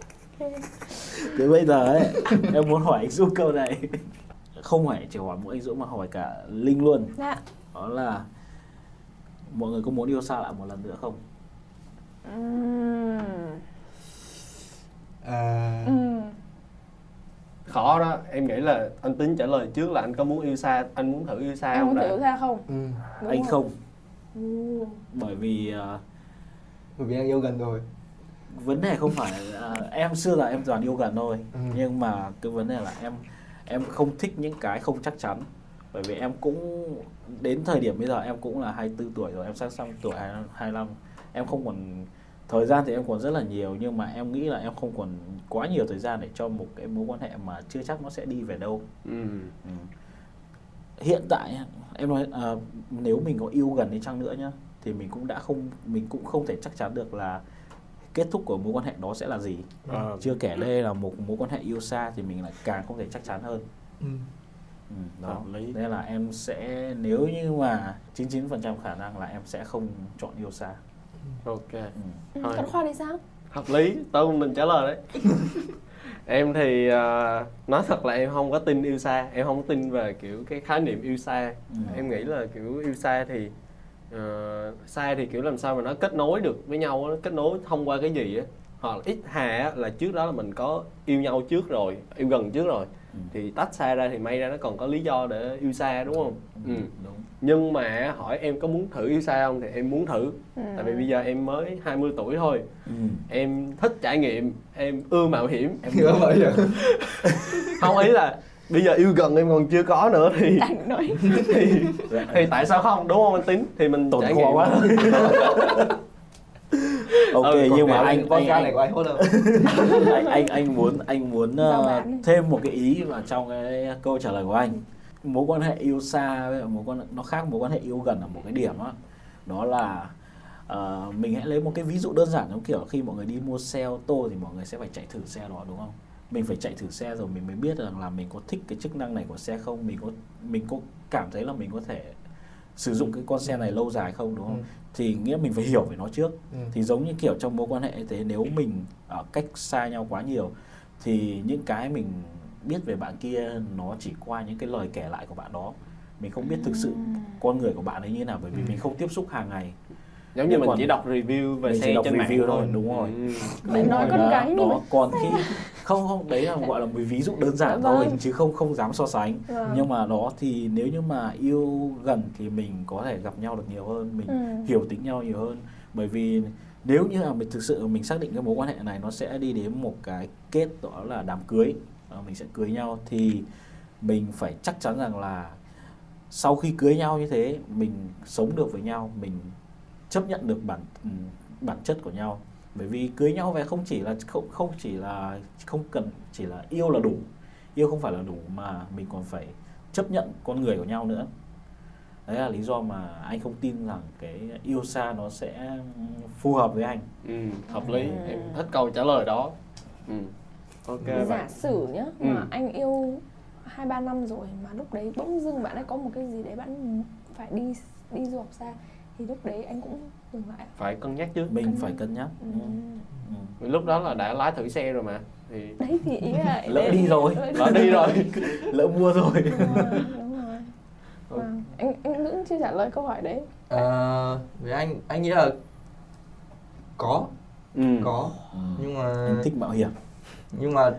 Thế bây giờ ấy, em muốn hỏi anh Dũng câu này. Không phải chỉ hỏi mỗi anh Dũng mà hỏi cả Linh luôn. Dạ. Đó là Mọi người có muốn yêu xa lại một lần nữa không? À, Ừm. khó đó em nghĩ là anh tính trả lời trước là anh có muốn yêu xa anh muốn thử yêu xa em không muốn đã? thử ra không? Ừ. Đúng anh không. Ừ. Bởi vì ờ, bởi vì anh yêu gần rồi vấn đề không phải ờ, Em xưa là em toàn yêu gần thôi Ừ. Nhưng mà cái vấn đề là em Em không thích những cái không chắc chắn Bởi vì em cũng Đến thời điểm bây giờ em cũng là 24 tuổi rồi Em sắp sang tuổi 25 Em không còn Thời gian thì em còn rất là nhiều Nhưng mà em nghĩ là em không còn quá nhiều thời gian để cho một cái mối quan hệ mà chưa chắc nó sẽ đi về đâu ừ. Ừ. hiện tại em nói à, nếu mình có yêu gần đi chăng nữa nhá thì mình cũng đã không mình cũng không thể chắc chắn được là kết thúc của mối quan hệ đó sẽ là gì Ờ. chưa kể đây là một mối quan hệ yêu xa thì mình lại càng không thể chắc chắn hơn ừ. ừ, đó lý. nên là em sẽ nếu như mà 99% khả năng là em sẽ không chọn yêu xa ok ừ. Thôi. còn khoa thì sao hợp lý tôi không định trả lời đấy em thì ờ, nói thật là em không có tin yêu xa em không tin về kiểu cái khái niệm yêu xa Ừ. em nghĩ là kiểu yêu xa thì ờ, xa thì kiểu làm sao mà nó kết nối được với nhau á, kết nối thông qua cái gì á hoặc là ít hà á, là trước đó là mình có yêu nhau trước rồi yêu gần trước rồi Ừ. thì tách xa ra thì may ra nó còn có lý do để yêu xa đúng không ừ. đúng nhưng mà hỏi em có muốn thử yêu xa không thì em muốn thử Ừ. tại vì bây giờ em mới 20 tuổi thôi ừ. em thích trải nghiệm em ưa mạo hiểm em Như vậy à? không ý là bây giờ yêu gần em còn chưa có nữa thì Đành nói. thì, thì tại sao không? Đúng không anh tính thì mình tổn trải nghiệm. quá. Ok Ừ, nhưng mà anh anh, anh, này của anh hốt đâu anh anh anh muốn anh muốn bán. thêm một cái ý vào trong cái câu trả lời của anh. Mối quan hệ yêu xa với mối quan nó khác mối quan hệ yêu gần ở một cái điểm á. Đó là ờ, mình hãy lấy một cái ví dụ đơn giản giống kiểu khi mọi người đi mua xe ô tô thì mọi người sẽ phải chạy thử xe đó đúng không mình phải chạy thử xe rồi mình mới biết rằng là mình có thích cái chức năng này của xe không mình có mình có cảm thấy là mình có thể sử dụng cái con xe này lâu dài không đúng không Ừ. thì nghĩa mình phải hiểu về nó trước Ừ. thì giống như kiểu trong mối quan hệ thế nếu mình ở cách xa nhau quá nhiều thì những cái mình biết về bạn kia nó chỉ qua những cái lời kể lại của bạn đó mình không biết thực sự con người của bạn ấy như thế nào bởi vì Ừ. mình không tiếp xúc hàng ngày giống như mình còn- chỉ đọc review về mình xe chỉ đọc trên mạng review thôi thôi, đúng rồi. Ừ. Nói con gái đó còn khi không không đấy là gọi là một ví dụ đơn giản Dạ thôi vâng. chứ không không dám so sánh Vâng. nhưng mà đó thì nếu như mà yêu gần thì mình có thể gặp nhau được nhiều hơn mình Ừ. hiểu tính nhau nhiều hơn bởi vì nếu như là mình thực sự mình xác định cái mối quan hệ này nó sẽ đi đến một cái kết đó là đám cưới Ờ, mình sẽ cưới nhau thì mình phải chắc chắn rằng là sau khi cưới nhau như thế mình sống được với nhau mình chấp nhận được bản ừ, bản chất của nhau bởi vì cưới nhau về không chỉ là không không chỉ là không cần chỉ là yêu là đủ yêu không phải là đủ mà mình còn phải chấp nhận con người của nhau nữa đấy là lý do mà anh không tin rằng cái yêu xa nó sẽ phù hợp với anh ừ, hợp lý ừ. em thích câu trả lời đó ừ. ok giả vậy. sử nhá ừ. mà anh yêu hai ba năm rồi mà lúc đấy bỗng dưng bạn ấy có một cái gì đấy bạn phải đi đi du học xa thì lúc đấy anh cũng dừng lại phải cân nhắc chứ mình cân phải cân nhắc ừ. Ừ. ừ. lúc đó là đã lái thử xe rồi mà thì đấy thì ý là lỡ đi rồi lỡ đi rồi lỡ mua rồi đúng rồi, đúng rồi. Vâng. anh anh vẫn chưa trả lời câu hỏi đấy à, với anh anh nghĩ là có ừ. có ừ. nhưng mà anh thích mạo hiểm nhưng mà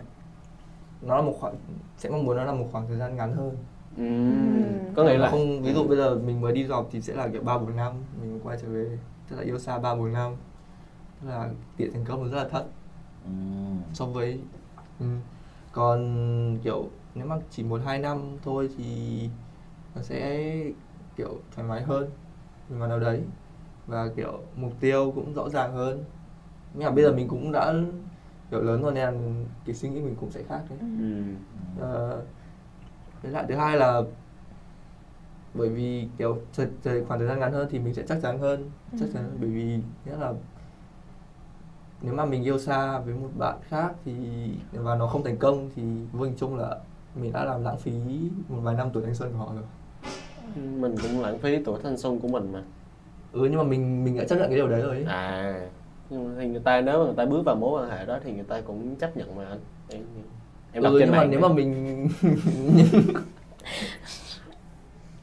nó là một khoảng sẽ mong muốn nó là một khoảng thời gian ngắn hơn ừ. có nghĩa là không ví dụ bây giờ mình mới đi du học thì sẽ là kiểu ba bốn năm mình quay trở về tức là yêu xa ba bốn năm tức là tỷ thành công rất là thấp ừ. so với ừ. còn kiểu nếu mà chỉ một hai năm thôi thì nó sẽ kiểu thoải mái hơn về mặt nào đấy và kiểu mục tiêu cũng rõ ràng hơn nhưng mà bây giờ mình cũng đã kiểu lớn rồi nên là cái suy nghĩ mình cũng sẽ khác đấy ừ. uh, với lại thứ hai là bởi vì kiểu thời, thời khoảng thời gian ngắn hơn thì mình sẽ chắc chắn hơn ừ. chắc chắn bởi vì nghĩa là nếu mà mình yêu xa với một bạn khác thì và nó không thành công thì vô hình chung là mình đã làm lãng phí một vài năm tuổi thanh xuân của họ rồi. Mình cũng lãng phí tuổi thanh xuân của mình mà. Ừ nhưng mà mình mình đã chấp nhận cái điều đấy rồi ấy. à nhưng mà thì người ta nếu mà người ta bước vào mối quan hệ đó thì người ta cũng chấp nhận mà anh. Em, em ừ, nhưng mà nếu mà mình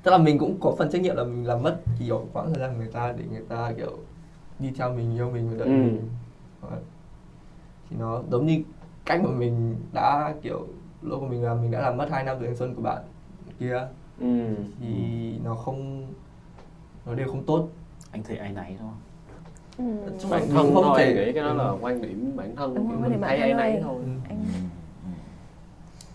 tức là mình cũng có phần trách nhiệm là mình làm mất kiểu quãng thời gian người ta để người ta kiểu đi theo mình yêu mình và đợi ừ. mình. Thì nó giống như cách mà mình đã kiểu lỗi của mình là mình đã làm mất hai năm tuổi thanh xuân của bạn kia. Ừ. thì nó không nó đều không tốt. Anh thấy ai nấy thôi ừ. bản thân không thôi thể... nghĩ cái đó là quan điểm bản thân Đúng mình thấy ai nấy thôi. ừ. anh...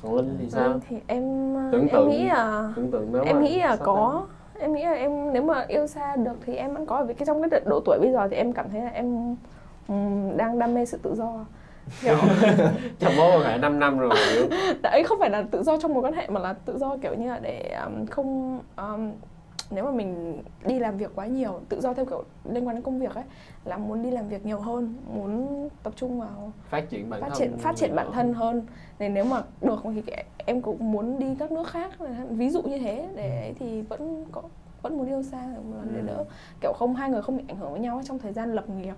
còn linh thì sao? thì em tưởng tượng, em nghĩ là tưởng tượng nếu em nghĩ là có. em nghĩ là em nếu mà yêu xa được thì em vẫn có. Vì cái trong cái độ tuổi bây giờ thì em cảm thấy là em um, đang đam mê sự tự do. Kiểu trong mối quan hệ 5 năm rồi đấy không phải là tự do trong mối quan hệ mà là tự do kiểu như là để um, không um, nếu mà mình đi làm việc quá nhiều tự do theo kiểu liên quan đến công việc ấy là muốn đi làm việc nhiều hơn muốn tập trung vào phát triển bản phát thân triển phát triển bản thân hơn. nên nếu mà được thì em cũng muốn đi các nước khác ví dụ như thế. Để thì vẫn có vẫn muốn yêu xa một lần để đỡ. Kiểu không hai người không bị ảnh hưởng với nhau trong thời gian lập nghiệp.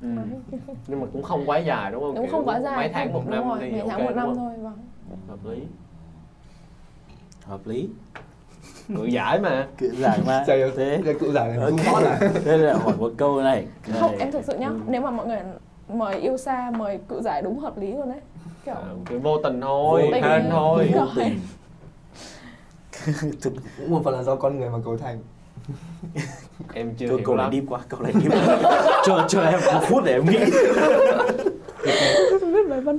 Ừ. nhưng mà cũng không quá dài đúng không? Đúng không quá dài. mấy tháng một năm rồi, mấy tháng một năm thôi vâng. Hợp lý. Hợp lý cự giải mà. Cự giải mà. Trời thế. Cái cự giải này okay. không à thế là hỏi một câu này. Không em thực sự nhá ừ. nếu mà mọi người mời yêu xa mời cự giải đúng hợp lý luôn đấy. Kiểu, à, kiểu vô tình thôi vô tình. hên thôi. vô tình. Cũng một phần là do con người mà cấu thành. Em chưa câu, câu này đi qua câu này đi cho cho em một phút để em nghĩ viết bài văn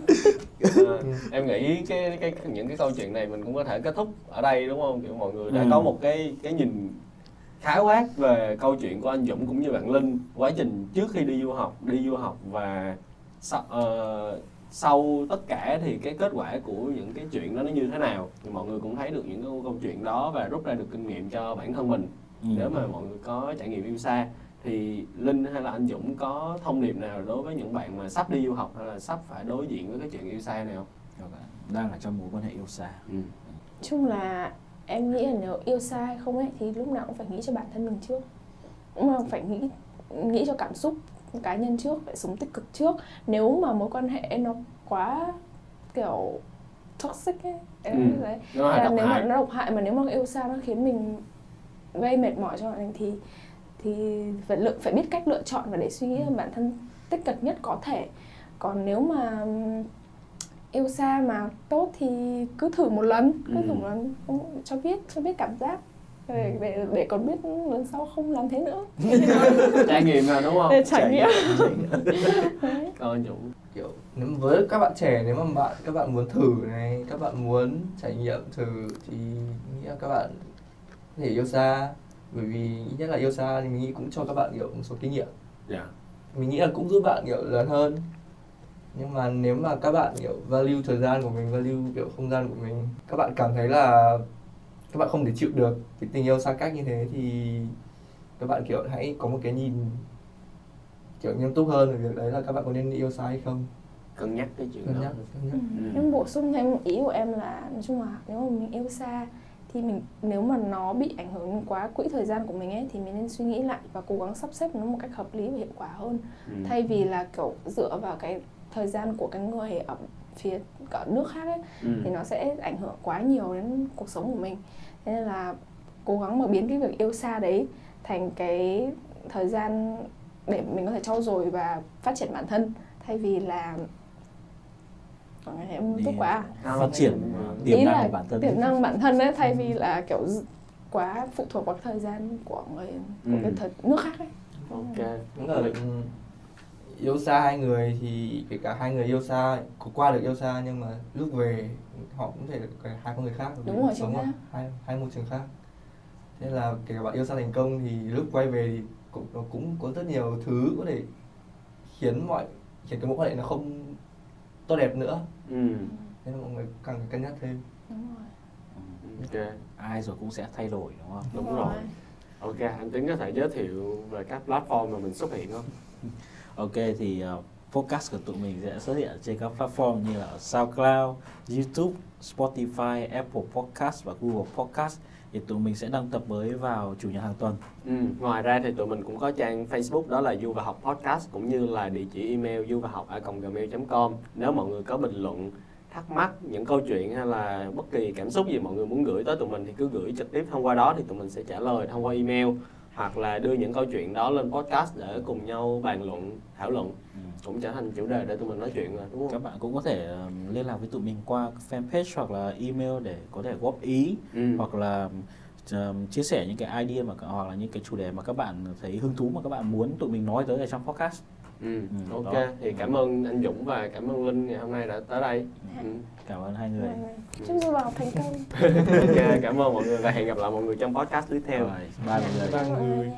à, em nghĩ cái cái những cái câu chuyện này mình cũng có thể kết thúc ở đây đúng không kiểu mọi người đã ừ. có một cái cái nhìn khái quát về câu chuyện của anh Dũng cũng như bạn Linh quá trình trước khi đi du học đi du học và sau, uh, sau tất cả thì cái kết quả của những cái chuyện đó nó như thế nào thì mọi người cũng thấy được những cái câu chuyện đó và rút ra được kinh nghiệm cho bản thân mình ừ. nếu mà mọi người có trải nghiệm yêu xa thì linh hay là anh dũng có thông điệp nào đối với những bạn mà sắp đi du học hay là sắp phải đối diện với cái chuyện yêu xa này không? Đang ở trong mối quan hệ yêu xa. Ừ. chung là em nghĩ là nếu yêu xa hay không ấy thì lúc nào cũng phải nghĩ cho bản thân mình trước. Mà phải nghĩ nghĩ cho cảm xúc cá nhân trước phải sống tích cực trước. Nếu mà mối quan hệ nó quá kiểu toxic ấy em ừ. đấy là nếu hại. mà nó độc hại mà nếu mà yêu xa nó khiến mình gây mệt mỏi cho mình thì thì phải lựa phải biết cách lựa chọn và để suy nghĩ ừ. bản thân tích cực nhất có thể. Còn nếu mà yêu xa mà tốt thì cứ thử một lần cứ ừ. thử một lần cho biết cho biết cảm giác. Để để, để còn biết lần sau không làm thế nữa. Trải nghiệm là đúng không? Để trải, nghiệm. còn dũng kiểu nếu với các bạn trẻ nếu mà bạn các bạn muốn thử này các bạn muốn trải nghiệm thử thì nghĩ là các bạn có thể yêu xa bởi vì ít nhất là yêu xa thì mình nghĩ cũng cho các bạn kiểu một số kinh nghiệm. Dạ. Mình nghĩ là cũng giúp bạn kiểu lớn hơn. Nhưng mà nếu mà các bạn kiểu value thời gian của mình value kiểu không gian của mình các bạn cảm thấy là các bạn không thể chịu được cái tình yêu xa cách như thế thì các bạn kiểu hãy có một cái nhìn kiểu nghiêm túc hơn về việc đấy là các bạn có nên yêu xa hay không. Cân nhắc cái chuyện cân đó. nhắc cân nhắc. Ừ. Ừ. em bổ sung thêm ý của em là nói chung là nếu mà mình yêu xa thì mình nếu mà nó bị ảnh hưởng quá quỹ thời gian của mình ấy thì mình nên suy nghĩ lại và cố gắng sắp xếp nó một cách hợp lý và hiệu quả hơn Ừ. thay vì là kiểu dựa vào cái thời gian của cái người ở phía ở nước khác ấy Ừ. thì nó sẽ ảnh hưởng quá nhiều đến cuộc sống của mình thế nên là cố gắng mà biến cái việc yêu xa đấy thành cái thời gian để mình có thể trau dồi và phát triển bản thân thay vì là em tốt quá à? Không, phát triển ừ. tiềm năng của bản thân tiềm năng bản thân ấy thay vì là kiểu quá phụ thuộc vào thời gian của người của cái Ừ. thời nước khác ấy ok Đúng ừ, yêu xa hai người thì kể cả hai người yêu xa có qua được yêu xa nhưng mà lúc về họ cũng thể là cái hai con người khác Đúng rồi, sống chính ở hai hai môi trường khác thế là kể cả bạn yêu xa thành công thì lúc quay về thì cũng nó cũng có rất nhiều thứ có thể khiến mọi khiến cái mối quan hệ nó không tốt đẹp nữa. Ừ. nên mọi người càng phải cân nhắc thêm. Đúng rồi. Ok. Ai rồi cũng sẽ thay đổi đúng không? Đúng rồi. ok anh tính có thể giới thiệu về các platform mà mình xuất hiện không? Ok thì uh, podcast của tụi mình sẽ xuất hiện trên các platform như là SoundCloud, YouTube, Spotify, Apple Podcast và Google Podcast thì tụi mình sẽ đăng tập mới vào chủ nhật hàng tuần. Ừ, ngoài ra thì tụi mình cũng có trang Facebook đó là Du và Học Podcast cũng như là địa chỉ email du và học gmail.com nếu mọi người có bình luận thắc mắc những câu chuyện hay là bất kỳ cảm xúc gì mọi người muốn gửi tới tụi mình thì cứ gửi trực tiếp thông qua đó thì tụi mình sẽ trả lời thông qua email hoặc là đưa những câu chuyện đó lên podcast để cùng nhau bàn luận thảo luận Ừ. cũng trở thành chủ đề để tụi mình nói chuyện rồi đúng Các không? bạn cũng có thể um, liên lạc với tụi mình qua fanpage hoặc là email để có thể góp ý Ừ. hoặc là um, chia sẻ những cái idea mà hoặc là những cái chủ đề mà các bạn thấy hứng thú mà các bạn muốn tụi mình nói tới ở trong podcast. Ừ. Ừ, ok đó. thì cảm ơn anh Dũng và cảm ơn Linh ngày hôm nay đã tới đây ừ cảm ơn hai người. Vâng. Chúc du bảo thành công. Cảm ơn mọi người và hẹn gặp lại mọi người trong podcast tiếp theo. Rồi, bye mọi người, bye mọi người.